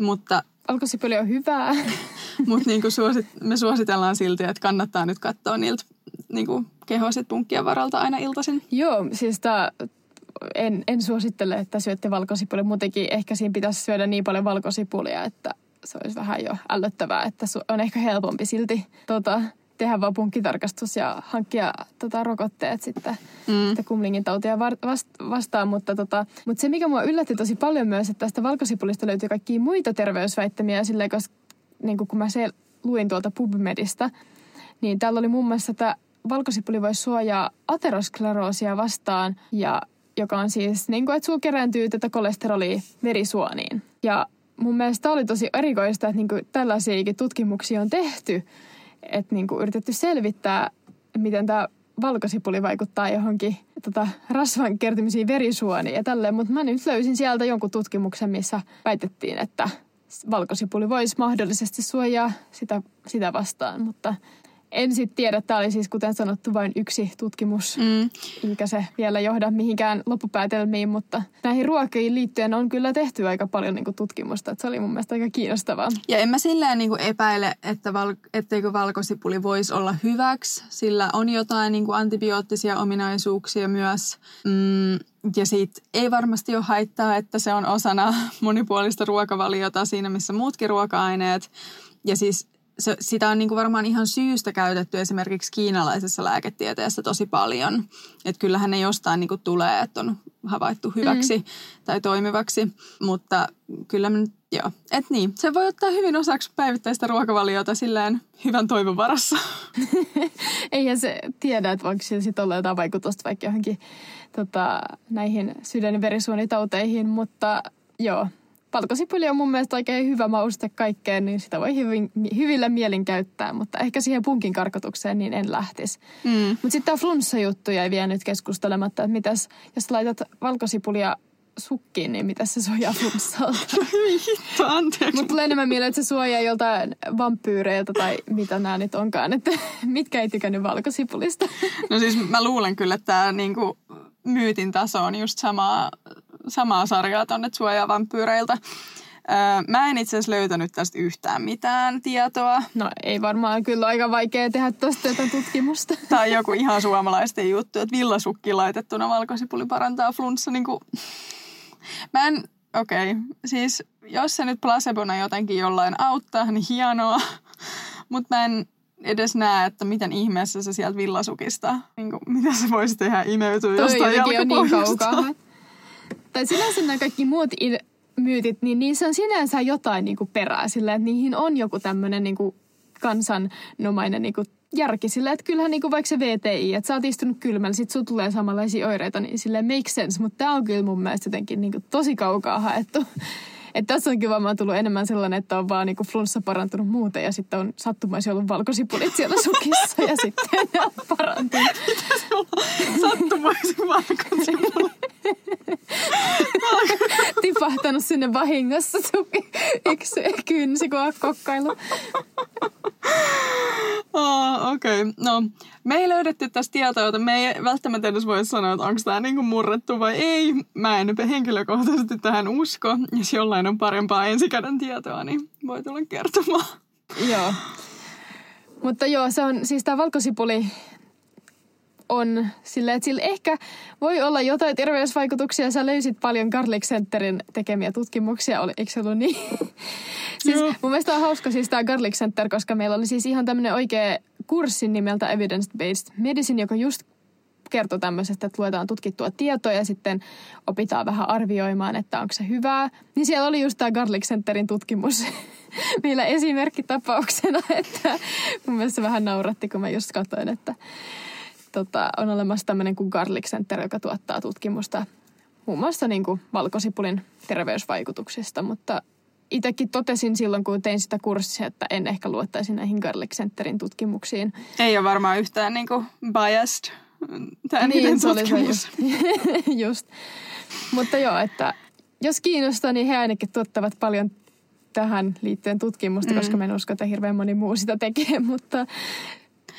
mutta... Valkosipuli on hyvää. mutta niin suosit, me suositellaan silti, että kannattaa nyt katsoa niiltä niin kehoiset punkkien varalta aina iltaisin. Joo, siis tämä en, en suosittele, että syötte valkosipulia. Muutenkin ehkä siinä pitäisi syödä niin paljon valkosipulia, että se olisi vähän jo ällöttävää, että on ehkä helpompi silti tota, tehdä vaan punkkitarkastus ja hankkia tota, rokotteet sitten mm. kumlingin tautia vastaan. Mutta, tota, mutta se, mikä mua yllätti tosi paljon myös, että tästä valkosipulista löytyy kaikkia muita terveysväittämiä, silleen, koska niin kun mä se luin tuolta PubMedista, niin täällä oli muun muassa, että valkosipuli voi suojaa ateroskleroosia vastaan ja joka on siis, niin kuin, että sulla kerääntyy tätä kolesterolia verisuoniin. Ja mun mielestä oli tosi erikoista, että niin kuin tällaisiakin tutkimuksia on tehty, että niin kuin yritetty selvittää, miten tämä valkosipuli vaikuttaa johonkin tota, rasvan kertymisiin verisuoniin ja tälleen. Mutta mä nyt löysin sieltä jonkun tutkimuksen, missä väitettiin, että valkosipuli voisi mahdollisesti suojaa sitä, sitä vastaan, mutta en sitten tiedä, tämä oli siis kuten sanottu vain yksi tutkimus, Mm. eikä se vielä johda mihinkään loppupäätelmiin, mutta näihin ruokiin liittyen on kyllä tehty aika paljon niin kuin tutkimusta, että se oli mun mielestä aika kiinnostavaa. Ja en mä silleen niin epäile, että val, etteikö valkosipuli voisi olla hyväksi, sillä on jotain niin kuin antibioottisia ominaisuuksia myös. Mm, ja siitä ei varmasti ole haittaa, että se on osana monipuolista ruokavaliota siinä, missä muutkin ruoka-aineet. Ja siis se, sitä on niin kuin varmaan ihan syystä käytetty esimerkiksi kiinalaisessa lääketieteessä tosi paljon. Että kyllähän ne jostain niin kuin tulee, että on havaittu hyväksi mm. tai toimivaksi. Mutta kyllä mä nyt, joo. Et niin, se voi ottaa hyvin osaksi päivittäistä ruokavaliota silleen hyvän toivon varassa. Eihän se tiedä, että voiko sillä sitten olla jotain vaikutusta vaikka johonkin tota, näihin sydän- ja verisuonitauteihin, mutta joo, valkosipuli on mun mielestä oikein hyvä mauste kaikkeen, niin sitä voi hyvin, hyvillä mielin käyttää, mutta ehkä siihen punkin karkotukseen niin en lähtisi. Mm. Mutta sitten tämä flunssa-juttu jäi vielä nyt keskustelematta, että mitäs, jos laitat valkosipulia sukkiin, niin mitä se suojaa flunssalta? Hitto, anteeksi. Mutta tulee enemmän mieleen, että se suojaa joltain vampyyreiltä tai mitä nämä nyt onkaan, että mitkä ei tykännyt valkosipulista. No siis mä luulen kyllä, että tämä niinku myytin taso on just samaa, samaa sarjaa tonne suojaa vampyyreiltä. Öö, mä en itse asiassa löytänyt tästä yhtään mitään tietoa. No ei varmaan kyllä aika vaikea tehdä tuosta jotain tutkimusta. On joku ihan suomalaisten juttu, että villasukki laitettuna valkosipuli parantaa flunssa. Niin kuin... Mä en, okei, okay. siis jos se nyt placebona jotenkin jollain auttaa, niin hienoa. Mutta mä en edes näe, että miten ihmeessä se sieltä villasukista, niin kuin, mitä se voisi tehdä, imeytyä Toi jostain on niin jalkapohjasta. kaukaa. Tai sinänsä nämä kaikki muut il- myytit, niin niissä on sinänsä jotain niin kuin perää sillä, että niihin on joku tämmöinen niin kuin kansanomainen niin kuin järki sillä, että kyllähän niin kuin vaikka se VTI, että sä oot istunut kylmällä, sit sulla tulee samanlaisia oireita, niin silleen make sense, mutta tämä on kyllä mun mielestä jotenkin niin kuin tosi kaukaa haettu. Että tässä on kyllä varmaan tullut enemmän sellainen, että on vaan niinku flunssa parantunut muuten ja sitten on sattumaisesti ollut valkosipulit siellä sukissa ja sitten ne on parantunut. Sattumoisin valkosipuli. tipahtanut sinne vahingossa suki yksi kynsi, kun on kokkailu. Oh, Okei, okay. no me ei löydetty tästä tietoa, joten me ei välttämättä edes voi sanoa, että onko tämä niinku murrettu vai ei. Mä en henkilökohtaisesti tähän usko. Jos jollain on parempaa ensikäden tietoa, niin voi tulla kertomaan. Joo. Mutta joo, se on, siis tämä valkosipuli on silleen, että sillä ehkä voi olla jotain terveysvaikutuksia. Sä löysit paljon Garlic Centerin tekemiä tutkimuksia, oli, eikö se ollut niin? siis Joo. mun mielestä on hauska siis tämä Garlic Center, koska meillä oli siis ihan tämmöinen oikea kurssi nimeltä Evidence-Based Medicine, joka just kertoo tämmöisestä, että luetaan tutkittua tietoa ja sitten opitaan vähän arvioimaan, että onko se hyvää. Niin siellä oli just tämä Garlic Centerin tutkimus meillä esimerkkitapauksena, että mun mielestä vähän nauratti, kun mä just katsoin, että tota, on olemassa tämmöinen kuin Garlic Center, joka tuottaa tutkimusta muun muassa niin kuin valkosipulin terveysvaikutuksista, mutta itsekin totesin silloin, kun tein sitä kurssia, että en ehkä luottaisi näihin Garlic Centerin tutkimuksiin. Ei ole varmaan yhtään niinku biased tämä niin, se oli se just. just. Mutta joo, että jos kiinnostaa, niin he ainakin tuottavat paljon tähän liittyen tutkimusta, mm. koska mä en usko, että hirveän moni muu sitä tekee, mutta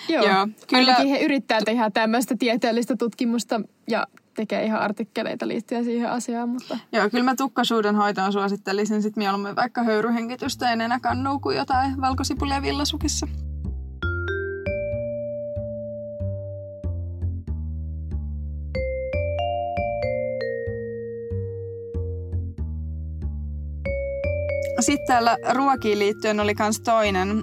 joo, Joo, kyllä- kyllä. ainakin he yrittää tehdä tämmöistä tieteellistä tutkimusta ja tekee ihan artikkeleita liittyen siihen asiaan, mutta Joo, kyllä mä tukkasuuden hoitoon suosittelisin sit mieluummin vaikka höyryhengitystä ja nenäkannua kuin jotain valkosipulia villasukissa. Sitten täällä ruokiin liittyen oli myös toinen,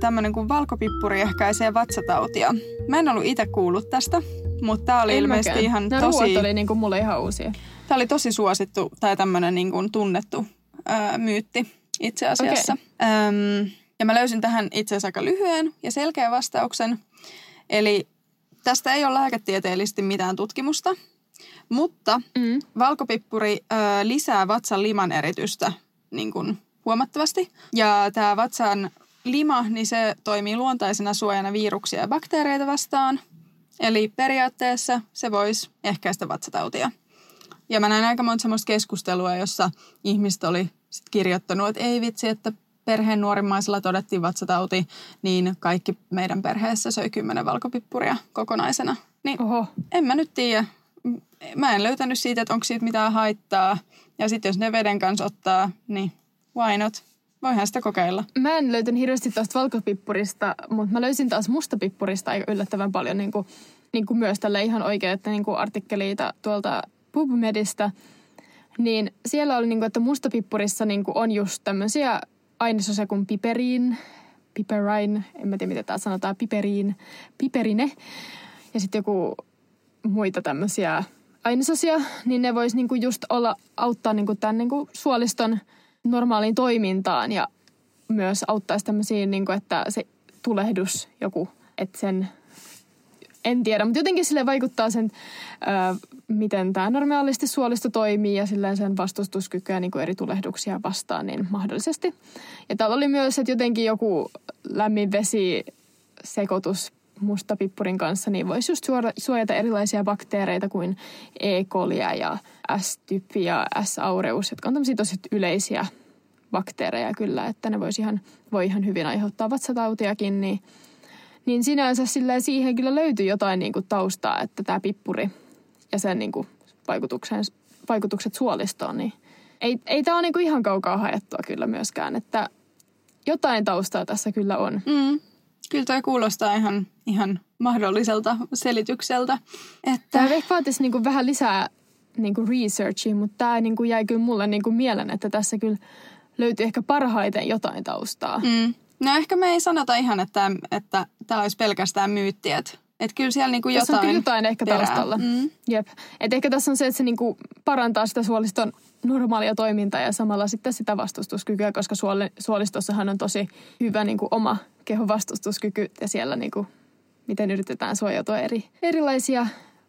tämmöinen kuin valkopippuri ehkäisee vatsatautia. Mä en ollut itse kuullut tästä, mutta tämä oli en ilmeisesti mäkään. ihan Nämä tosi... ruoat oli niin kuin mulle ihan uusia. Tämä oli tosi suosittu tai tämmöinen niin kuin tunnettu ää, myytti itse asiassa. Okay. Öm, ja mä löysin tähän itse asiassa aika lyhyen ja selkeän vastauksen. Eli tästä ei ole lääketieteellisesti mitään tutkimusta, mutta Mm. valkopippuri ö, lisää vatsan liman eritystä niin kuin huomattavasti. Ja tämä vatsan lima, niin se toimii luontaisena suojana viruksia ja bakteereita vastaan. Eli periaatteessa se voisi ehkäistä vatsatautia. Ja mä näin aika monta semmoista keskustelua, jossa ihmiset oli sit kirjoittanut, että ei vitsi, että perheen nuorimmaisella todettiin vatsatauti, niin kaikki meidän perheessä söi kymmenen valkopippuria kokonaisena. Niin Oho. en mä nyt tiedä. Mä en löytänyt siitä, että onko siitä mitään haittaa. Ja sitten jos ne veden kanssa ottaa, niin why not? Voihan sitä kokeilla. Mä en löytänyt hirveästi tuosta valkopippurista, mutta mä löysin taas mustapippurista aika yllättävän paljon niin kuin, niin kuin myös tälle ihan oikeita niin kuin artikkeliita tuolta PubMedistä. Niin siellä oli, niin kuin, että mustapippurissa niin kuin on just tämmöisiä ainesosia kuin piperiin, piperine, en mä tiedä mitä tämä sanotaan, piperiin, piperine. Ja sitten joku muita tämmöisiä ainesosia, niin ne vois niinku just olla, auttaa niinku tämän niinku suoliston normaaliin toimintaan ja myös auttaisi tämmöisiin, niinku, että se tulehdus joku, että sen, en tiedä, mutta jotenkin sille vaikuttaa sen, ö, miten tämä normaalisti suolisto toimii ja silleen sen vastustuskykyä niin eri tulehduksia vastaan niin mahdollisesti. Ja täällä oli myös, että jotenkin joku lämmin vesi sekoitus mustapippurin kanssa, niin voisi just suojata erilaisia bakteereita kuin E. colia ja S. typpi ja S. aureus, jotka on tämmöisiä tosi yleisiä bakteereja kyllä, että ne voisi ihan, voi ihan hyvin aiheuttaa vatsatautiakin, niin, niin sinänsä silleen siihen kyllä löytyy jotain niin kuin taustaa, että tämä pippuri ja sen niin kuin vaikutukset suolistoon, niin ei, ei tämä ole niin kuin ihan kaukaa haettua kyllä myöskään, että jotain taustaa tässä kyllä on. Mm. Kyllä tämä kuulostaa ihan, ihan mahdolliselta selitykseltä. Että... Tämä ehkä vaatisi niin vähän lisää niin researchia, mutta tämä niin jäi kyllä mulle niin kuin mieleen, että tässä kyllä löytyy ehkä parhaiten jotain taustaa. Mm. No ehkä me ei sanota ihan, että, että tämä olisi pelkästään myytti, että et kyllä siellä niinku jotain Tässä on kyllä jotain ehkä perää. taustalla. Mm. Jep. Et ehkä tässä on se, että se niinku parantaa sitä suoliston normaalia toimintaa ja samalla sitten sitä vastustuskykyä, koska suoli, suolistossahan on tosi hyvä niinku oma kehon vastustuskyky ja siellä niinku, miten yritetään suojautua eri, erilaisia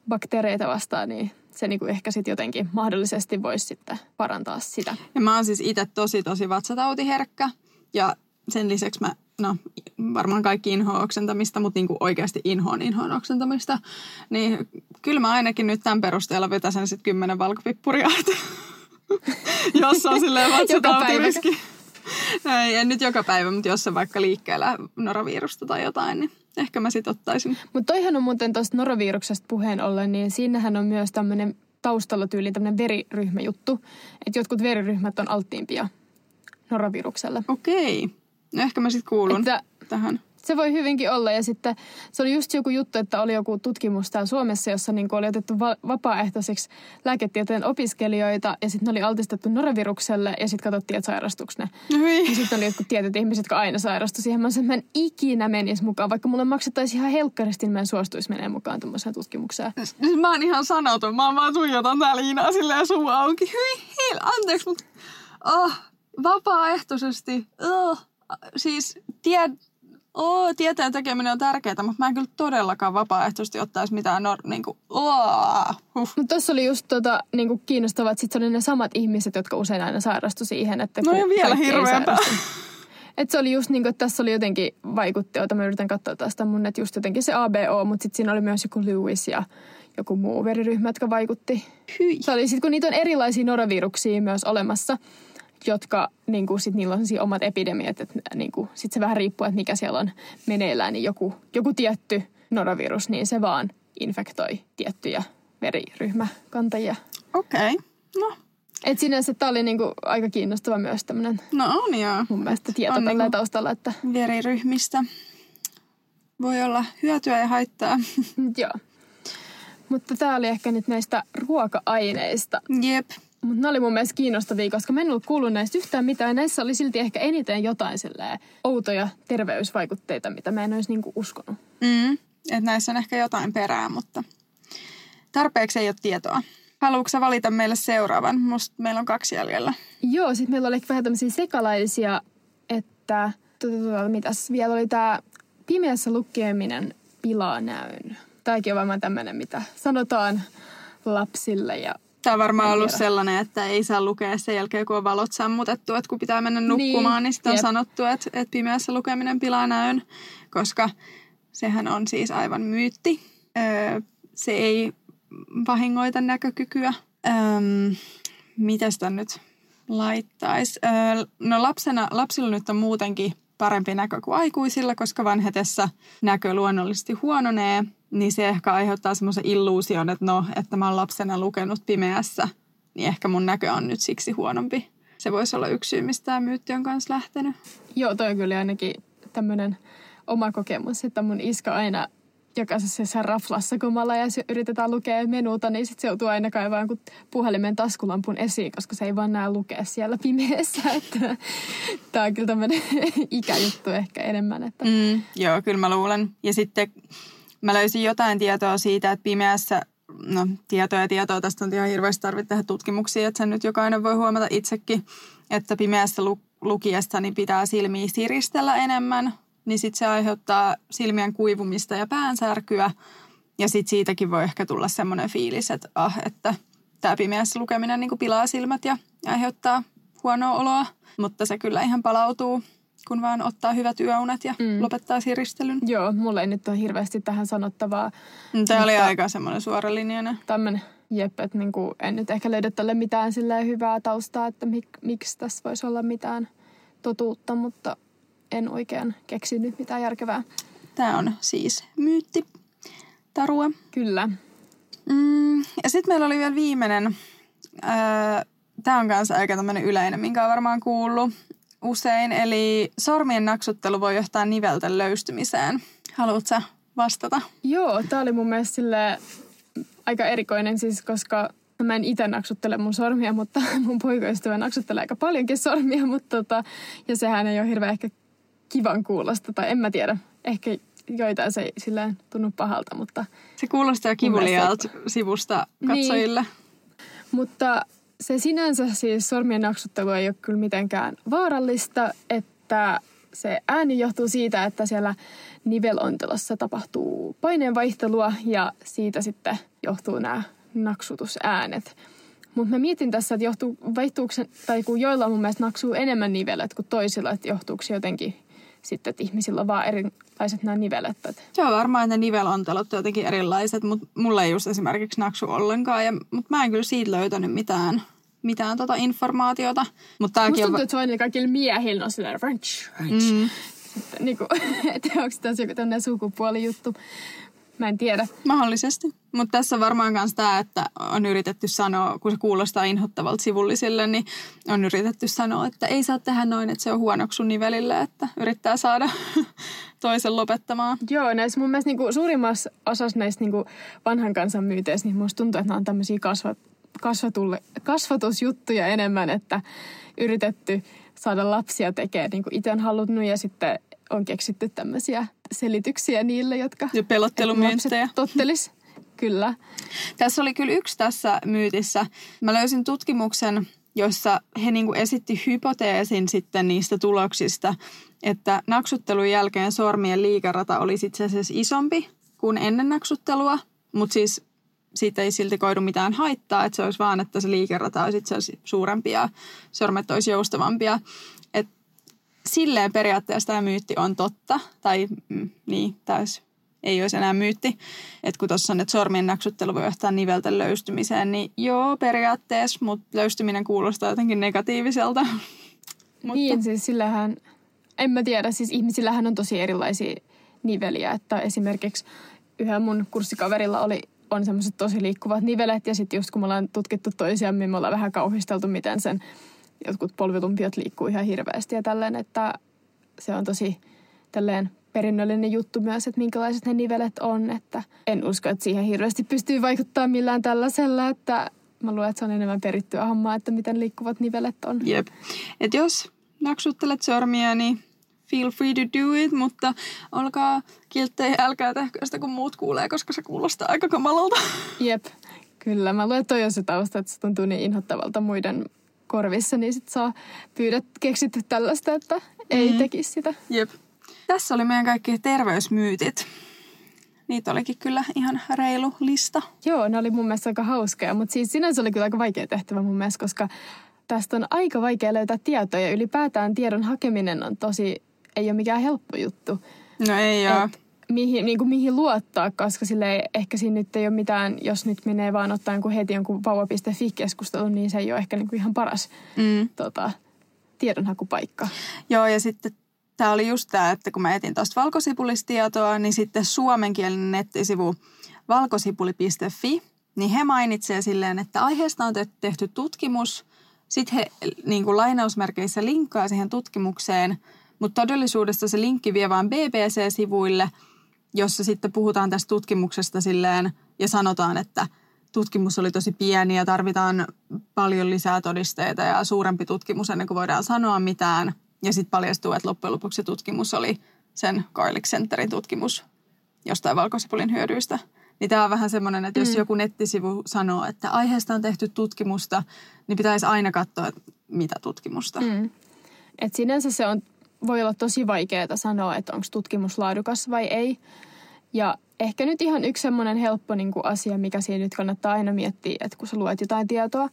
bakteereita vastaan, niin se niinku ehkä sitten jotenkin mahdollisesti voisi sitten parantaa sitä. Ja mä oon siis itse tosi tosi vatsatautiherkkä ja sen lisäksi mä, no varmaan kaikki inhoa oksentamista, mutta niinku oikeasti inhoon inhoon oksentamista. Niin kyllä mä ainakin nyt tämän perusteella vetäsen sitten kymmenen valkopippuria, jos on silleen vatsatautiriski. Ei, en nyt joka päivä, mutta jos on vaikka liikkeellä norovirusta tai jotain, niin ehkä mä sitten ottaisin. Mutta toihan on muuten tuosta noroviruksesta puheen ollen, niin siinähän on myös tämmöinen taustalla tyyli tämmöinen veriryhmäjuttu. Että jotkut veriryhmät on alttiimpia norovirukselle. Okei. No ehkä mä sitten kuulun että tähän. Se voi hyvinkin olla. Ja sitten se oli just joku juttu, että oli joku tutkimus täällä Suomessa, jossa niin oli otettu va- vapaaehtoiseksi lääketieteen opiskelijoita ja sitten ne oli altistettu norovirukselle ja sitten katsottiin, että sairastuiko ne. Ja sitten oli jotkut tietyt ihmiset, jotka aina sairastu siihen. Mä sanoin, että mä en ikinä menisi mukaan, vaikka mulle maksettaisiin ihan helkkaristi, niin mä en suostuisi menemään mukaan tuommoiseen tutkimukseen. Mä oon ihan sanoton. Mä oon vaan tuijotan täällä Iinaa silleen suu auki. Hyi, hei, anteeksi, mutta oh, vapaaehtoisesti. Oh, siis tied, Oo, tieteen tekeminen on tärkeää, mutta mä en kyllä todellakaan vapaaehtoisesti ottaisi mitään nor... Niin kuin, huh. Mutta tuossa oli just tota, niin kuin kiinnostavaa, että sitten oli ne samat ihmiset, jotka usein aina sairastu siihen. Että no ja vielä hirveämpää. Että se oli just niin kuin, että tässä oli jotenkin vaikutti, jota mä yritän katsoa tästä mun, että just jotenkin se ABO, mutta sitten siinä oli myös joku Lewis ja joku muu veriryhmä, jotka vaikutti. Hyi. Se oli sitten, kun niitä on erilaisia noroviruksia myös olemassa, jotka niin kuin, sit niillä on omat epidemiat, että niin kuin, sit se vähän riippuu, että mikä siellä on meneillään, niin joku, joku tietty norovirus, niin se vaan infektoi tiettyjä veriryhmäkantajia. Okei, okay. no. Et sinänsä tämä oli niinku aika kiinnostava myös tämmöinen no on joo. mun mielestä tieto tällä niinku taustalla. Että... Veriryhmistä voi olla hyötyä ja haittaa. joo. Mutta tämä oli ehkä nyt näistä ruoka-aineista. Jep. Mutta ne oli mun mielestä kiinnostavia, koska mä en ollut kuullut näistä yhtään mitään. Näissä oli silti ehkä eniten jotain outoja terveysvaikutteita, mitä mä en olisi niinku uskonut. Mm, että näissä on ehkä jotain perää, mutta tarpeeksi ei ole tietoa. Haluatko sä valita meille seuraavan? Musta meillä on kaksi jäljellä. Joo, sitten meillä oli vähän tämmöisiä sekalaisia, että mitäs vielä oli tämä pimeässä lukeminen pilaa näyn. Tämäkin on varmaan tämmöinen, mitä sanotaan lapsille ja Tämä on varmaan ollut sellainen, että ei saa lukea sen jälkeen, kun on valot sammutettu, että kun pitää mennä nukkumaan, niin, niin sitten on Jep. sanottu, että, että pimeässä lukeminen pilaa näön, koska sehän on siis aivan myytti. Öö, se ei vahingoita näkökykyä. Öö, mitäs nyt laittaisi? Öö, no lapsena, lapsilla nyt on muutenkin parempi näkö kuin aikuisilla, koska vanhetessa näkö luonnollisesti huononee, niin se ehkä aiheuttaa semmoisen illuusion, että no, että mä oon lapsena lukenut pimeässä, niin ehkä mun näkö on nyt siksi huonompi. Se voisi olla yksi syy, mistä tämä myytti on kanssa lähtenyt. Joo, toi on kyllä ainakin tämmöinen oma kokemus, että mun iska aina jokaisessa raflassa, kun mä ja yritetään lukea menuta, niin sit se joutuu aina kaivaan kuin puhelimen taskulampun esiin, koska se ei vaan näe lukea siellä pimeässä. Tää on kyllä tämmöinen ikäjuttu ehkä enemmän. Että. Mm, joo, kyllä mä luulen. Ja sitten mä löysin jotain tietoa siitä, että pimeässä no tietoa ja tietoa, tästä on ihan hirveästi tarvitse tehdä tutkimuksia, että sen nyt jokainen voi huomata itsekin, että pimeässä lu- lukiessa niin pitää silmiä siristellä enemmän, niin sitten se aiheuttaa silmien kuivumista ja päänsärkyä. Ja sitten siitäkin voi ehkä tulla semmoinen fiilis, että, ah, että tämä pimeässä lukeminen niin pilaa silmät ja aiheuttaa huonoa oloa. Mutta se kyllä ihan palautuu, kun vaan ottaa hyvät yöunet ja mm. lopettaa siristelyn. Joo, mulla ei nyt ole hirveästi tähän sanottavaa. Mm, tämä oli aika semmoinen suoralinjainen. Tämmöinen, jep, että niin kuin, en nyt ehkä löydä tälle mitään hyvää taustaa, että mik, miksi tässä voisi olla mitään totuutta, mutta en oikein keksinyt mitään järkevää. Tämä on siis myytti tarua. Kyllä. Mm, ja sitten meillä oli vielä viimeinen. Öö, Tämä on kanssa aika tämmöinen yleinen, minkä on varmaan kuullut usein. Eli sormien naksuttelu voi johtaa nivelten löystymiseen. Haluatko vastata? Joo, tämä oli mun mielestä sille aika erikoinen siis, koska mä en itse naksuttele mun sormia, mutta mun poikaystävä naksuttelee aika paljonkin sormia, mutta tota, ja sehän ei ole hirveän ehkä kivan kuulosta, tai en mä tiedä, ehkä joitain se ei silleen tunnu pahalta, mutta... Se kuulostaa kivuliaalta sivusta katsojille. Niin, mutta se sinänsä siis sormien naksuttelu ei ole kyllä mitenkään vaarallista, että se ääni johtuu siitä, että siellä nivelontelossa tapahtuu paineenvaihtelua ja siitä sitten johtuu nämä naksutusäänet. Mutta mä mietin tässä, että johtuu, vaihtuuko tai kun joilla mun mielestä naksuu enemmän nivelet kuin toisilla, että johtuuko se jotenkin sitten, että ihmisillä on vaan erilaiset nämä nivelet. On varmaan, että ne nivelontelot on jotenkin erilaiset, mutta mulla ei just esimerkiksi naksu ollenkaan. Ja, mutta mä en kyllä siitä löytänyt mitään, mitään tota informaatiota. Mutta Musta tuntuu, on... että se on kaikille miehillä on silleen French, French. Mm. Sitten, niin kuin, että onko tässä joku tämmöinen sukupuolijuttu. Mä en tiedä. Mahdollisesti. Mutta tässä on varmaan myös tämä, että on yritetty sanoa, kun se kuulostaa inhottavalta sivullisille, niin on yritetty sanoa, että ei saa tehdä noin, että se on huonoksi sun nivelille, että yrittää saada toisen lopettamaan. Joo, näissä mun mielestä niinku suurimmassa osassa näistä niinku vanhan kansan myyteistä, niin musta tuntuu, että nämä on tämmöisiä kasvat, kasvatulle, kasvatusjuttuja enemmän, että yritetty saada lapsia tekemään niin kuin itse on halunnut ja sitten on keksitty tämmöisiä selityksiä niille, jotka... Ja pelottelumyyttejä. tottelis. Kyllä. Tässä oli kyllä yksi tässä myytissä. Mä löysin tutkimuksen, jossa he niin kuin esitti hypoteesin sitten niistä tuloksista, että naksuttelun jälkeen sormien liikarata olisi itse asiassa isompi kuin ennen naksuttelua, mutta siis siitä ei silti koidu mitään haittaa, että se olisi vaan, että se liikerata olisi itse asiassa suurempi ja sormet olisi joustavampia silleen periaatteessa tämä myytti on totta, tai mm, niin, täys ei olisi enää myytti. Että kun tuossa on, että sormien naksuttelu voi johtaa nivelten löystymiseen, niin joo, periaatteessa, mutta löystyminen kuulostaa jotenkin negatiiviselta. mutta... Niin, siis sillähän, en mä tiedä, siis ihmisillähän on tosi erilaisia niveliä, että esimerkiksi yhä mun kurssikaverilla oli on semmoiset tosi liikkuvat nivelet ja sitten just kun me ollaan tutkittu toisiamme, me ollaan vähän kauhisteltu, miten sen jotkut polvilumpiot liikkuu ihan hirveästi ja tälleen, että se on tosi tälleen perinnöllinen juttu myös, että minkälaiset ne nivelet on, että en usko, että siihen hirveästi pystyy vaikuttaa millään tällaisella, että mä luulen, että se on enemmän perittyä hommaa, että miten liikkuvat nivelet on. Jep. Et jos naksuttelet sormia, niin feel free to do it, mutta olkaa kilttejä, älkää tehkö sitä, kun muut kuulee, koska se kuulostaa aika kamalalta. Jep, kyllä. Mä luulen, että toi on se tausta, että se tuntuu niin inhottavalta muiden korvissa, niin sit saa pyydät keksitty tällaista, että ei mm. tekisi sitä. Jep. Tässä oli meidän kaikki terveysmyytit. Niitä olikin kyllä ihan reilu lista. Joo, ne oli mun mielestä aika hauskoja, mutta siis sinänsä oli kyllä aika vaikea tehtävä mun mielestä, koska tästä on aika vaikea löytää tietoa ja ylipäätään tiedon hakeminen on tosi, ei ole mikään helppo juttu. No ei ole. Mihin, niin kuin mihin luottaa, koska sille ehkä siinä nyt ei ole mitään, jos nyt menee vaan ottaa jonkun heti jonkun vauva.fi-keskustelun, niin se ei ole ehkä niin kuin ihan paras mm. tota, tiedonhakupaikka. Joo, ja sitten tämä oli just tämä, että kun mä etin tuosta valkosipulistietoa, niin sitten suomenkielinen nettisivu valkosipuli.fi, niin he mainitsevat silleen, että aiheesta on tehty tutkimus. Sitten he niin kuin lainausmerkeissä linkkaa siihen tutkimukseen, mutta todellisuudessa se linkki vie vain BBC-sivuille, jossa sitten puhutaan tästä tutkimuksesta silleen ja sanotaan, että tutkimus oli tosi pieni ja tarvitaan paljon lisää todisteita ja suurempi tutkimus ennen kuin voidaan sanoa mitään. Ja sitten paljastuu, että loppujen lopuksi tutkimus oli sen Garlic Centerin tutkimus jostain valkosipulin hyödyistä. Niin tämä on vähän semmoinen, että jos mm. joku nettisivu sanoo, että aiheesta on tehty tutkimusta, niin pitäisi aina katsoa, että mitä tutkimusta. Mm. Et sinänsä se on, voi olla tosi vaikeaa sanoa, että onko tutkimus laadukas vai ei. Ja ehkä nyt ihan yksi semmoinen helppo niin kuin asia, mikä siinä nyt kannattaa aina miettiä, että kun sä luet jotain tietoa,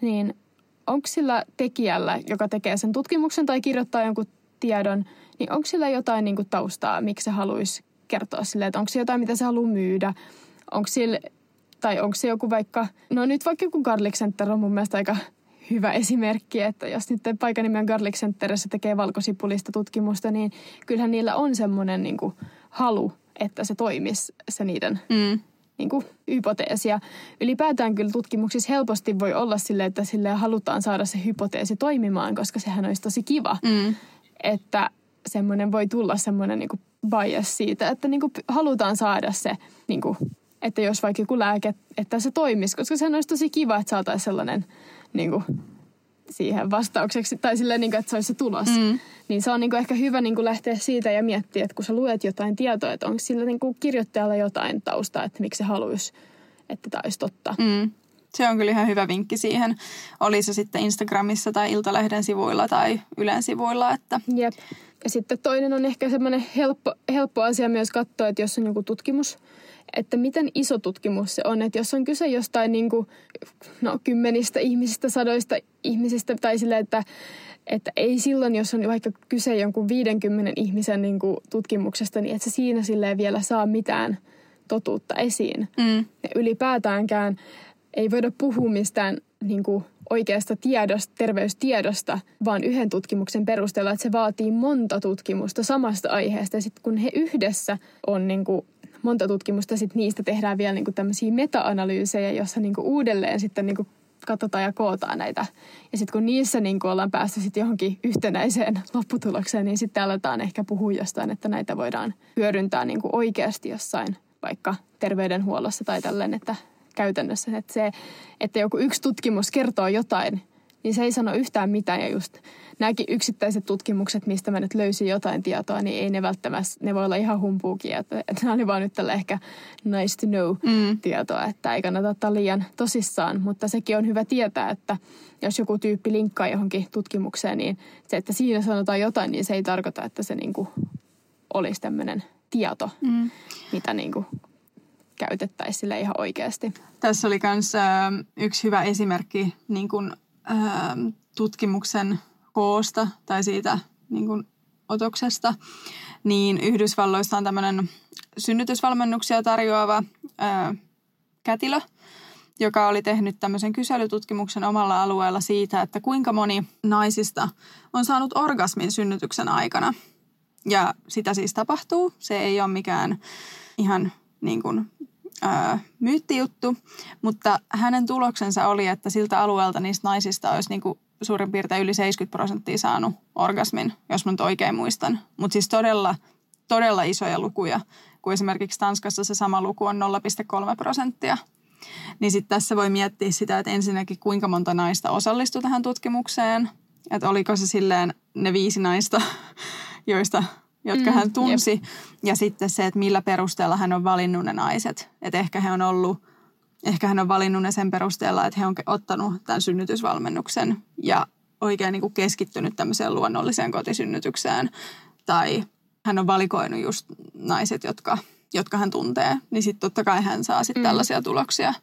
niin onko sillä tekijällä, joka tekee sen tutkimuksen tai kirjoittaa jonkun tiedon, niin onko sillä jotain niin kuin taustaa, miksi se haluaisi kertoa sille, että onko se jotain, mitä se haluaa myydä, onko sillä, tai onko se joku vaikka, no nyt vaikka joku Garlic Center on mun mielestä aika hyvä esimerkki, että jos nyt paikan nimen Garlic Centerissä tekee valkosipulista tutkimusta, niin kyllähän niillä on semmoinen niin kuin halu, että se toimisi se niiden mm. niin kuin, hypoteesi. Ja ylipäätään kyllä tutkimuksissa helposti voi olla sille, että sille halutaan saada se hypoteesi toimimaan, koska sehän olisi tosi kiva, mm. että semmoinen voi tulla semmoinen niin kuin bias siitä, että niin kuin halutaan saada se, niin kuin, että jos vaikka joku lääke, että se toimisi, koska sehän olisi tosi kiva, että saataisiin sellainen niin kuin, siihen vastaukseksi, tai silleen, niin kuin, että se olisi se tulos. Mm. Niin se on niin kuin, ehkä hyvä niin kuin lähteä siitä ja miettiä, että kun sä luet jotain tietoa, että onko sillä niin kuin, kirjoittajalla jotain taustaa, että miksi se haluaisi, että tämä olisi totta. Mm. Se on kyllä ihan hyvä vinkki siihen. Oli se sitten Instagramissa tai Iltalehden sivuilla tai Ylen sivuilla. Että... Jep. Ja sitten toinen on ehkä semmoinen helppo, helppo asia myös katsoa, että jos on joku tutkimus, että miten iso tutkimus se on. Että jos on kyse jostain niin kuin, no, kymmenistä ihmisistä, sadoista ihmisistä tai sille, että, että ei silloin, jos on vaikka kyse jonkun 50 ihmisen niin kuin, tutkimuksesta, niin että se siinä silleen vielä saa mitään totuutta esiin. Mm. Ja ylipäätäänkään ei voida puhua mistään niin kuin, oikeasta tiedosta, terveystiedosta, vaan yhden tutkimuksen perusteella, että se vaatii monta tutkimusta samasta aiheesta. Ja sitten kun he yhdessä on niin kuin monta tutkimusta, sitten niistä tehdään vielä niin kuin tämmöisiä meta-analyysejä, jossa niin kuin uudelleen sitten niin kuin katsotaan ja kootaan näitä. Ja sitten kun niissä niin kuin ollaan päästy sitten johonkin yhtenäiseen lopputulokseen, niin sitten aletaan ehkä puhua jostain, että näitä voidaan hyödyntää niin oikeasti jossain vaikka terveydenhuollossa tai tällainen, että käytännössä. Että se, että joku yksi tutkimus kertoo jotain, niin se ei sano yhtään mitään. Ja just nämäkin yksittäiset tutkimukset, mistä mä nyt löysin jotain tietoa, niin ei ne välttämättä, ne voi olla ihan humpuukia. Että, että nämä oli vaan nyt tällä ehkä nice to know mm. tietoa, että ei kannata ottaa liian tosissaan. Mutta sekin on hyvä tietää, että jos joku tyyppi linkkaa johonkin tutkimukseen, niin se, että siinä sanotaan jotain, niin se ei tarkoita, että se niin kuin olisi tämmöinen tieto, mm. mitä niin kuin käytettäisiin sille ihan oikeasti. Tässä oli myös äh, yksi hyvä esimerkki niin kuin, äh, tutkimuksen koosta tai siitä niin kuin, otoksesta. Niin Yhdysvalloissa on tämmöinen synnytysvalmennuksia tarjoava äh, kätilö, joka oli tehnyt tämmöisen kyselytutkimuksen omalla alueella siitä, että kuinka moni naisista on saanut orgasmin synnytyksen aikana. Ja sitä siis tapahtuu. Se ei ole mikään ihan niin kuin ää, myyttijuttu, mutta hänen tuloksensa oli, että siltä alueelta niistä naisista olisi niin kuin suurin piirtein yli 70 prosenttia saanut orgasmin, jos mä nyt oikein muistan. Mutta siis todella, todella isoja lukuja, kun esimerkiksi Tanskassa se sama luku on 0,3 prosenttia. Niin sitten tässä voi miettiä sitä, että ensinnäkin kuinka monta naista osallistui tähän tutkimukseen. Että oliko se silleen ne viisi naista, joista jotka mm, hän tunsi. Jep. Ja sitten se, että millä perusteella hän on valinnut ne naiset. Että ehkä he on ollut, ehkä hän on valinnut ne sen perusteella, että he on ottanut tämän synnytysvalmennuksen ja oikein niin kuin keskittynyt tämmöiseen luonnolliseen kotisynnytykseen. Tai hän on valikoinut just naiset, jotka, jotka hän tuntee. Niin sitten totta kai hän saa sitten mm. tällaisia tuloksia.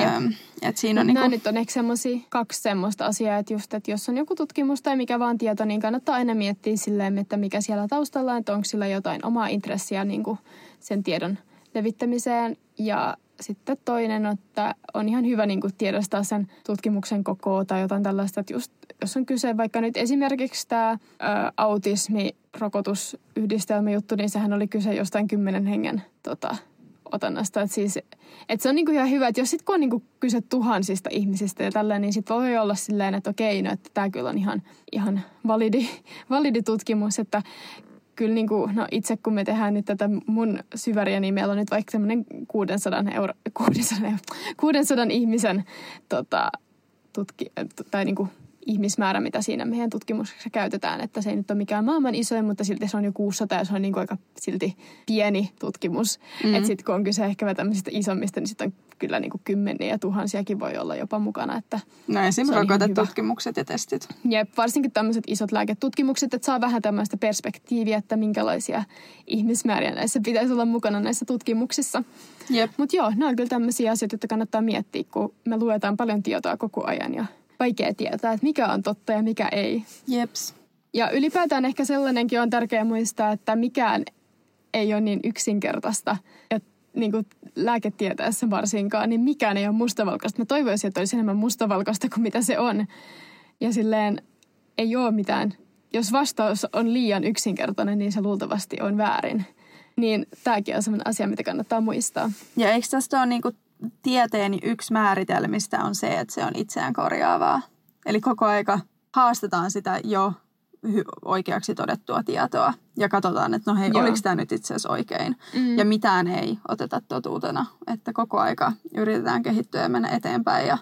Ähm, et siinä on Nämä niinku, nyt on ehkä semmosia, kaksi semmoista asiaa, että just, että jos on joku tutkimus tai mikä vaan tieto, niin kannattaa aina miettiä silleen, että mikä siellä taustalla on, että onko sillä jotain omaa intressiä niin kuin sen tiedon levittämiseen. Ja sitten toinen, että on ihan hyvä niin kuin tiedostaa sen tutkimuksen koko tai jotain tällaista, että just jos on kyse vaikka nyt esimerkiksi tämä autismi rokotusyhdistelmäjuttu, niin sehän oli kyse jostain kymmenen hengen tota, otannasta. Että siis, et se on niinku ihan hyvä, että jos sitten kun on niinku kyse tuhansista ihmisistä ja tällä, niin sitten voi olla silleen, että okei, no, että tämä kyllä on ihan, ihan validi, validi tutkimus, että kyllä niin kuin, no itse kun me tehdään nyt tätä mun syväriä, niin meillä on nyt vaikka semmoinen 600, euro, 600, euro, 600 ihmisen tota, tutki, tai niin kuin ihmismäärä, mitä siinä meidän tutkimuksessa käytetään. Että se ei nyt ole mikään maailman isoin, mutta silti se on jo 600 ja se on niin kuin aika silti pieni tutkimus. Mm. Että sitten kun on kyse ehkä tämmöisistä isommista, niin sitten on kyllä niin kuin kymmeniä ja tuhansiakin voi olla jopa mukana. Että no esimerkiksi rokotetutkimukset ja testit. Jep, varsinkin tämmöiset isot lääketutkimukset, että saa vähän tämmöistä perspektiiviä, että minkälaisia ihmismääriä näissä pitäisi olla mukana näissä tutkimuksissa. Mutta joo, nämä on kyllä tämmöisiä asioita, joita kannattaa miettiä, kun me luetaan paljon tietoa koko ajan ja vaikea tietää, että mikä on totta ja mikä ei. Jeps. Ja ylipäätään ehkä sellainenkin on tärkeää muistaa, että mikään ei ole niin yksinkertaista. Ja niin kuin lääketieteessä varsinkaan, niin mikään ei ole mustavalkoista. Mä toivoisin, että olisi enemmän mustavalkoista kuin mitä se on. Ja silleen ei ole mitään. Jos vastaus on liian yksinkertainen, niin se luultavasti on väärin. Niin tämäkin on sellainen asia, mitä kannattaa muistaa. Ja eikö tästä ole niinku tieteen yksi määritelmistä on se, että se on itseään korjaavaa. Eli koko aika haastetaan sitä jo oikeaksi todettua tietoa ja katsotaan, että no hei, Joo. oliko tämä nyt itse asiassa oikein. Mm. Ja mitään ei oteta totuutena, että koko aika yritetään kehittyä ja mennä eteenpäin ja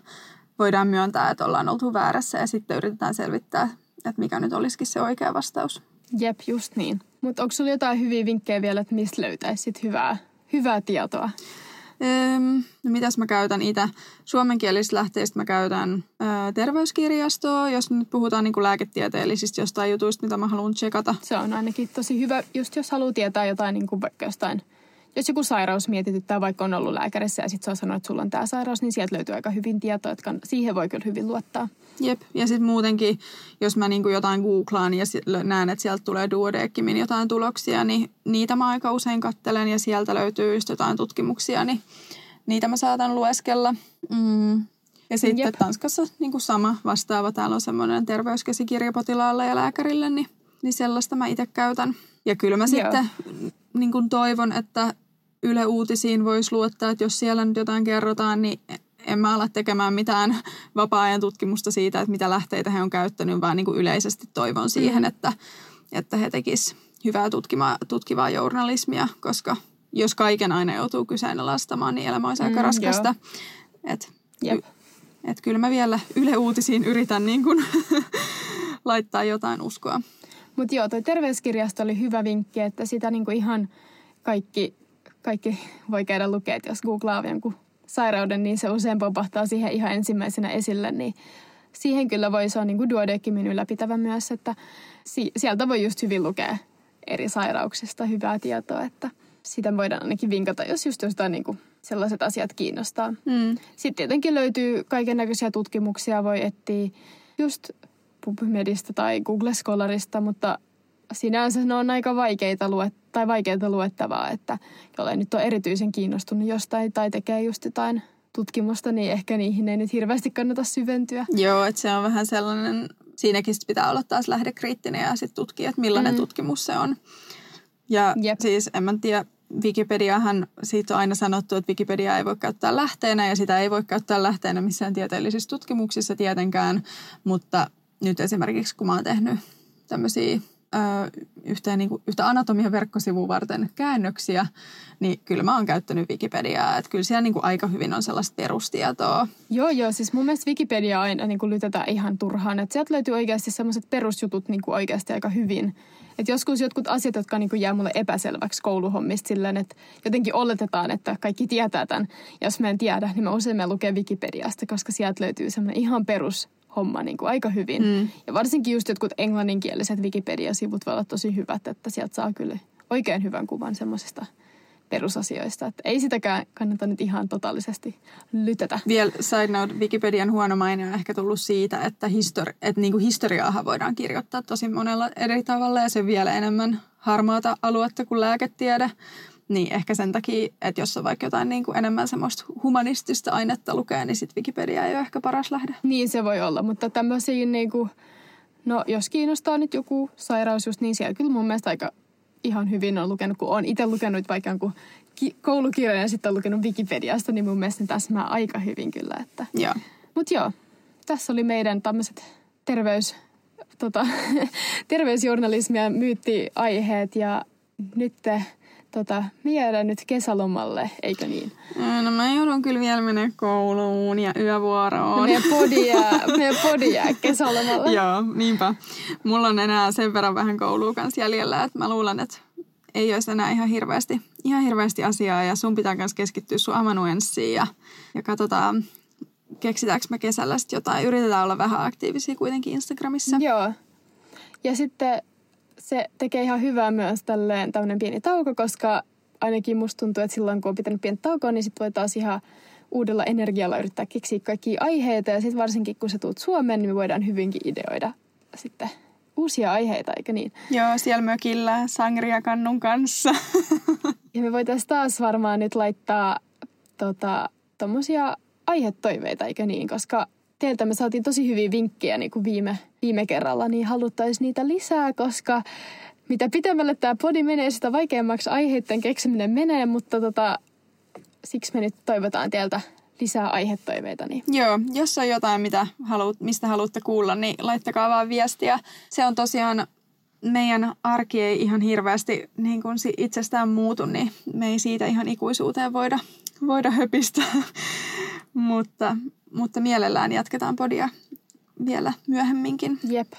voidaan myöntää, että ollaan oltu väärässä ja sitten yritetään selvittää, että mikä nyt olisikin se oikea vastaus. Jep, just niin. Mutta onko sinulla jotain hyviä vinkkejä vielä, että mistä löytäisit hyvää, hyvää tietoa? Öm, no mitäs mä käytän itse? Suomenkielisistä lähteistä mä käytän ö, terveyskirjastoa, jos nyt puhutaan niin kuin lääketieteellisistä jostain jutuista, mitä mä haluan tsekata. Se on ainakin tosi hyvä, just jos haluaa tietää jotain niin kuin vaikka jostain jos joku sairaus mietityttää, vaikka on ollut lääkärissä ja sitten se on sanonut, että sulla on tämä sairaus, niin sieltä löytyy aika hyvin tietoa, että siihen voi kyllä hyvin luottaa. Jep, ja sitten muutenkin, jos mä niinku jotain googlaan ja näen, että sieltä tulee duodeckimin jotain tuloksia, niin niitä mä aika usein kattelen ja sieltä löytyy just jotain tutkimuksia, niin niitä mä saatan lueskella. Mm. Ja sitten Jep. Tanskassa niin kuin sama vastaava. Täällä on semmoinen terveyskäsikirja potilaalle ja lääkärille, niin, niin sellaista mä itse käytän. Ja kyllä mä Joo. sitten niin kuin toivon, että Yle Uutisiin voisi luottaa, että jos siellä nyt jotain kerrotaan, niin en mä ala tekemään mitään vapaa-ajan tutkimusta siitä, että mitä lähteitä he on käyttänyt, vaan niin kuin yleisesti toivon siihen, mm. että, että he tekisivät hyvää tutkivaa, tutkivaa journalismia, koska jos kaiken aina joutuu kyseenalaistamaan, niin elämä olisi aika mm, raskasta. Et, et kyllä mä vielä Yle Uutisiin yritän niin kuin laittaa jotain uskoa. Mutta joo, toi terveyskirjasto oli hyvä vinkki, että sitä niinku ihan kaikki, kaikki voi käydä lukea, että jos googlaa jonkun sairauden, niin se usein popahtaa siihen ihan ensimmäisenä esille, niin siihen kyllä voi, se on niin kuin duodeckimin ylläpitävä myös, että si- sieltä voi just hyvin lukea eri sairauksista hyvää tietoa, että sitä voidaan ainakin vinkata, jos just jostain niin kuin sellaiset asiat kiinnostaa. Mm. Sitten tietenkin löytyy kaiken näköisiä tutkimuksia, voi etsiä just PubMedista tai Google Scholarista, mutta sinänsä ne on aika vaikeita, luet, tai vaikeita luettavaa, että jolle nyt on erityisen kiinnostunut jostain tai tekee just jotain tutkimusta, niin ehkä niihin ei nyt hirveästi kannata syventyä. Joo, että se on vähän sellainen, siinäkin pitää olla taas lähdekriittinen ja sitten tutkia, että millainen mm. tutkimus se on. Ja Jep. siis en mä tiedä, Wikipediahan siitä on aina sanottu, että Wikipedia ei voi käyttää lähteenä ja sitä ei voi käyttää lähteenä missään tieteellisissä tutkimuksissa tietenkään, mutta nyt esimerkiksi kun mä oon tehnyt tämmöisiä yhtä, niin kuin, yhtä anatomian verkkosivua varten käännöksiä, niin kyllä mä oon käyttänyt Wikipediaa. Että kyllä siellä niin kuin aika hyvin on sellaista perustietoa. Joo, joo. Siis mun mielestä Wikipedia aina niin kuin lytetään ihan turhaan. Että sieltä löytyy oikeasti sellaiset perusjutut niin kuin oikeasti aika hyvin. Et joskus jotkut asiat, jotka niin kuin jää mulle epäselväksi kouluhommista silleen, että jotenkin oletetaan, että kaikki tietää tämän. Ja jos mä en tiedä, niin mä usein mä lukee Wikipediasta, koska sieltä löytyy semmoinen ihan perus homma niin kuin aika hyvin. Mm. Ja varsinkin just jotkut englanninkieliset Wikipedia-sivut voi olla tosi hyvät, että sieltä saa kyllä oikein hyvän kuvan semmoisesta perusasioista. Että ei sitäkään kannata nyt ihan totaalisesti lytätä. Vielä side note, Wikipedian huono maine on ehkä tullut siitä, että, histori- että niin kuin historiaahan voidaan kirjoittaa tosi monella eri tavalla ja se vielä enemmän harmaata aluetta kuin lääketiede. Niin ehkä sen takia, että jos on vaikka jotain niin kuin enemmän semmoista humanistista ainetta lukea, niin sitten Wikipedia ei ole ehkä paras lähde. Niin se voi olla, mutta tämmöisiä niin kuin, no jos kiinnostaa nyt joku sairaus just, niin siellä kyllä mun mielestä aika ihan hyvin on lukenut, kun on itse lukenut vaikka jonkun ki- koulukirjan ja sitten on lukenut Wikipediasta, niin mun mielestä ne täsmää aika hyvin kyllä. Että. Joo. Mut joo, tässä oli meidän tämmöiset terveys, tota, terveysjournalismia myyttiaiheet ja nyt te, tota, me jäädään nyt kesälomalle, eikö niin? No mä joudun kyllä vielä mennä kouluun ja yövuoroon. No, meidän podi jää, meidän podi jää kesälomalle. Joo, niinpä. Mulla on enää sen verran vähän koulua kanssa jäljellä, että mä luulen, että ei olisi enää ihan hirveästi, ihan hirveästi asiaa ja sun pitää myös keskittyä sun amanuenssiin ja, ja katsotaan, keksitäänkö me kesällä sitten jotain. Yritetään olla vähän aktiivisia kuitenkin Instagramissa. Joo. Ja sitten se tekee ihan hyvää myös tälleen tämmöinen pieni tauko, koska ainakin musta tuntuu, että silloin kun on pitänyt pientä taukoa, niin sitten voi taas ihan uudella energialla yrittää keksiä kaikkia aiheita. Ja sitten varsinkin kun sä tuut Suomeen, niin me voidaan hyvinkin ideoida sitten uusia aiheita, eikö niin? Joo, siellä mökillä sangriakannun kanssa. ja me voitaisiin taas varmaan nyt laittaa tota, tommosia aihetoiveita, eikö niin? Koska teiltä me saatiin tosi hyviä vinkkejä niin kuin viime, viime kerralla, niin haluttaisiin niitä lisää, koska mitä pitemmälle tämä podi menee, sitä vaikeammaksi aiheiden keksiminen menee, mutta tota, siksi me nyt toivotaan teiltä lisää aihetoiveita. Niin. Joo, jos on jotain, mitä haluat, mistä haluatte kuulla, niin laittakaa vaan viestiä. Se on tosiaan, meidän arki ei ihan hirveästi niin kuin itsestään muutu, niin me ei siitä ihan ikuisuuteen voida, voida höpistää. mutta, mutta mielellään jatketaan podia vielä myöhemminkin. Jep.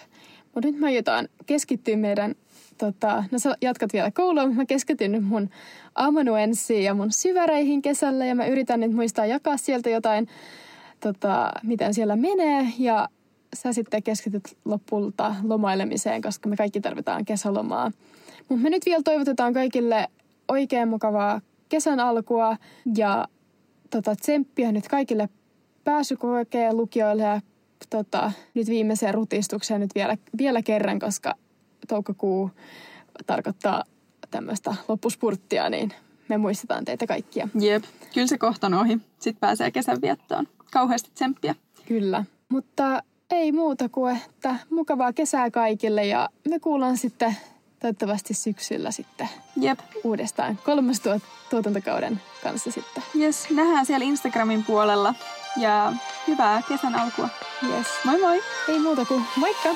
Mutta nyt mä jotain keskittyä meidän, tota, no sä jatkat vielä koulua, mutta mä keskityn nyt mun amanuenssiin ja mun syväreihin kesällä ja mä yritän nyt muistaa jakaa sieltä jotain, tota, miten siellä menee ja sä sitten keskityt lopulta lomailemiseen, koska me kaikki tarvitaan kesälomaa. Mutta me nyt vielä toivotetaan kaikille oikein mukavaa kesän alkua ja tota, tsemppiä nyt kaikille pääsykokeen lukijoille ja tota, nyt viimeiseen rutistukseen nyt vielä, vielä kerran, koska toukokuu tarkoittaa tämmöistä loppuspurttia, niin me muistetaan teitä kaikkia. Jep, kyllä se kohta on ohi. Sitten pääsee kesän viettoon. Kauheasti tsemppiä. Kyllä, mutta ei muuta kuin, että mukavaa kesää kaikille ja me kuullaan sitten toivottavasti syksyllä sitten Jep. uudestaan kolmas tuot, tuotantokauden kanssa sitten. Yes, nähdään siellä Instagramin puolella ja hyvää kesän alkua. Yes. Moi moi! Ei muuta kuin moikka!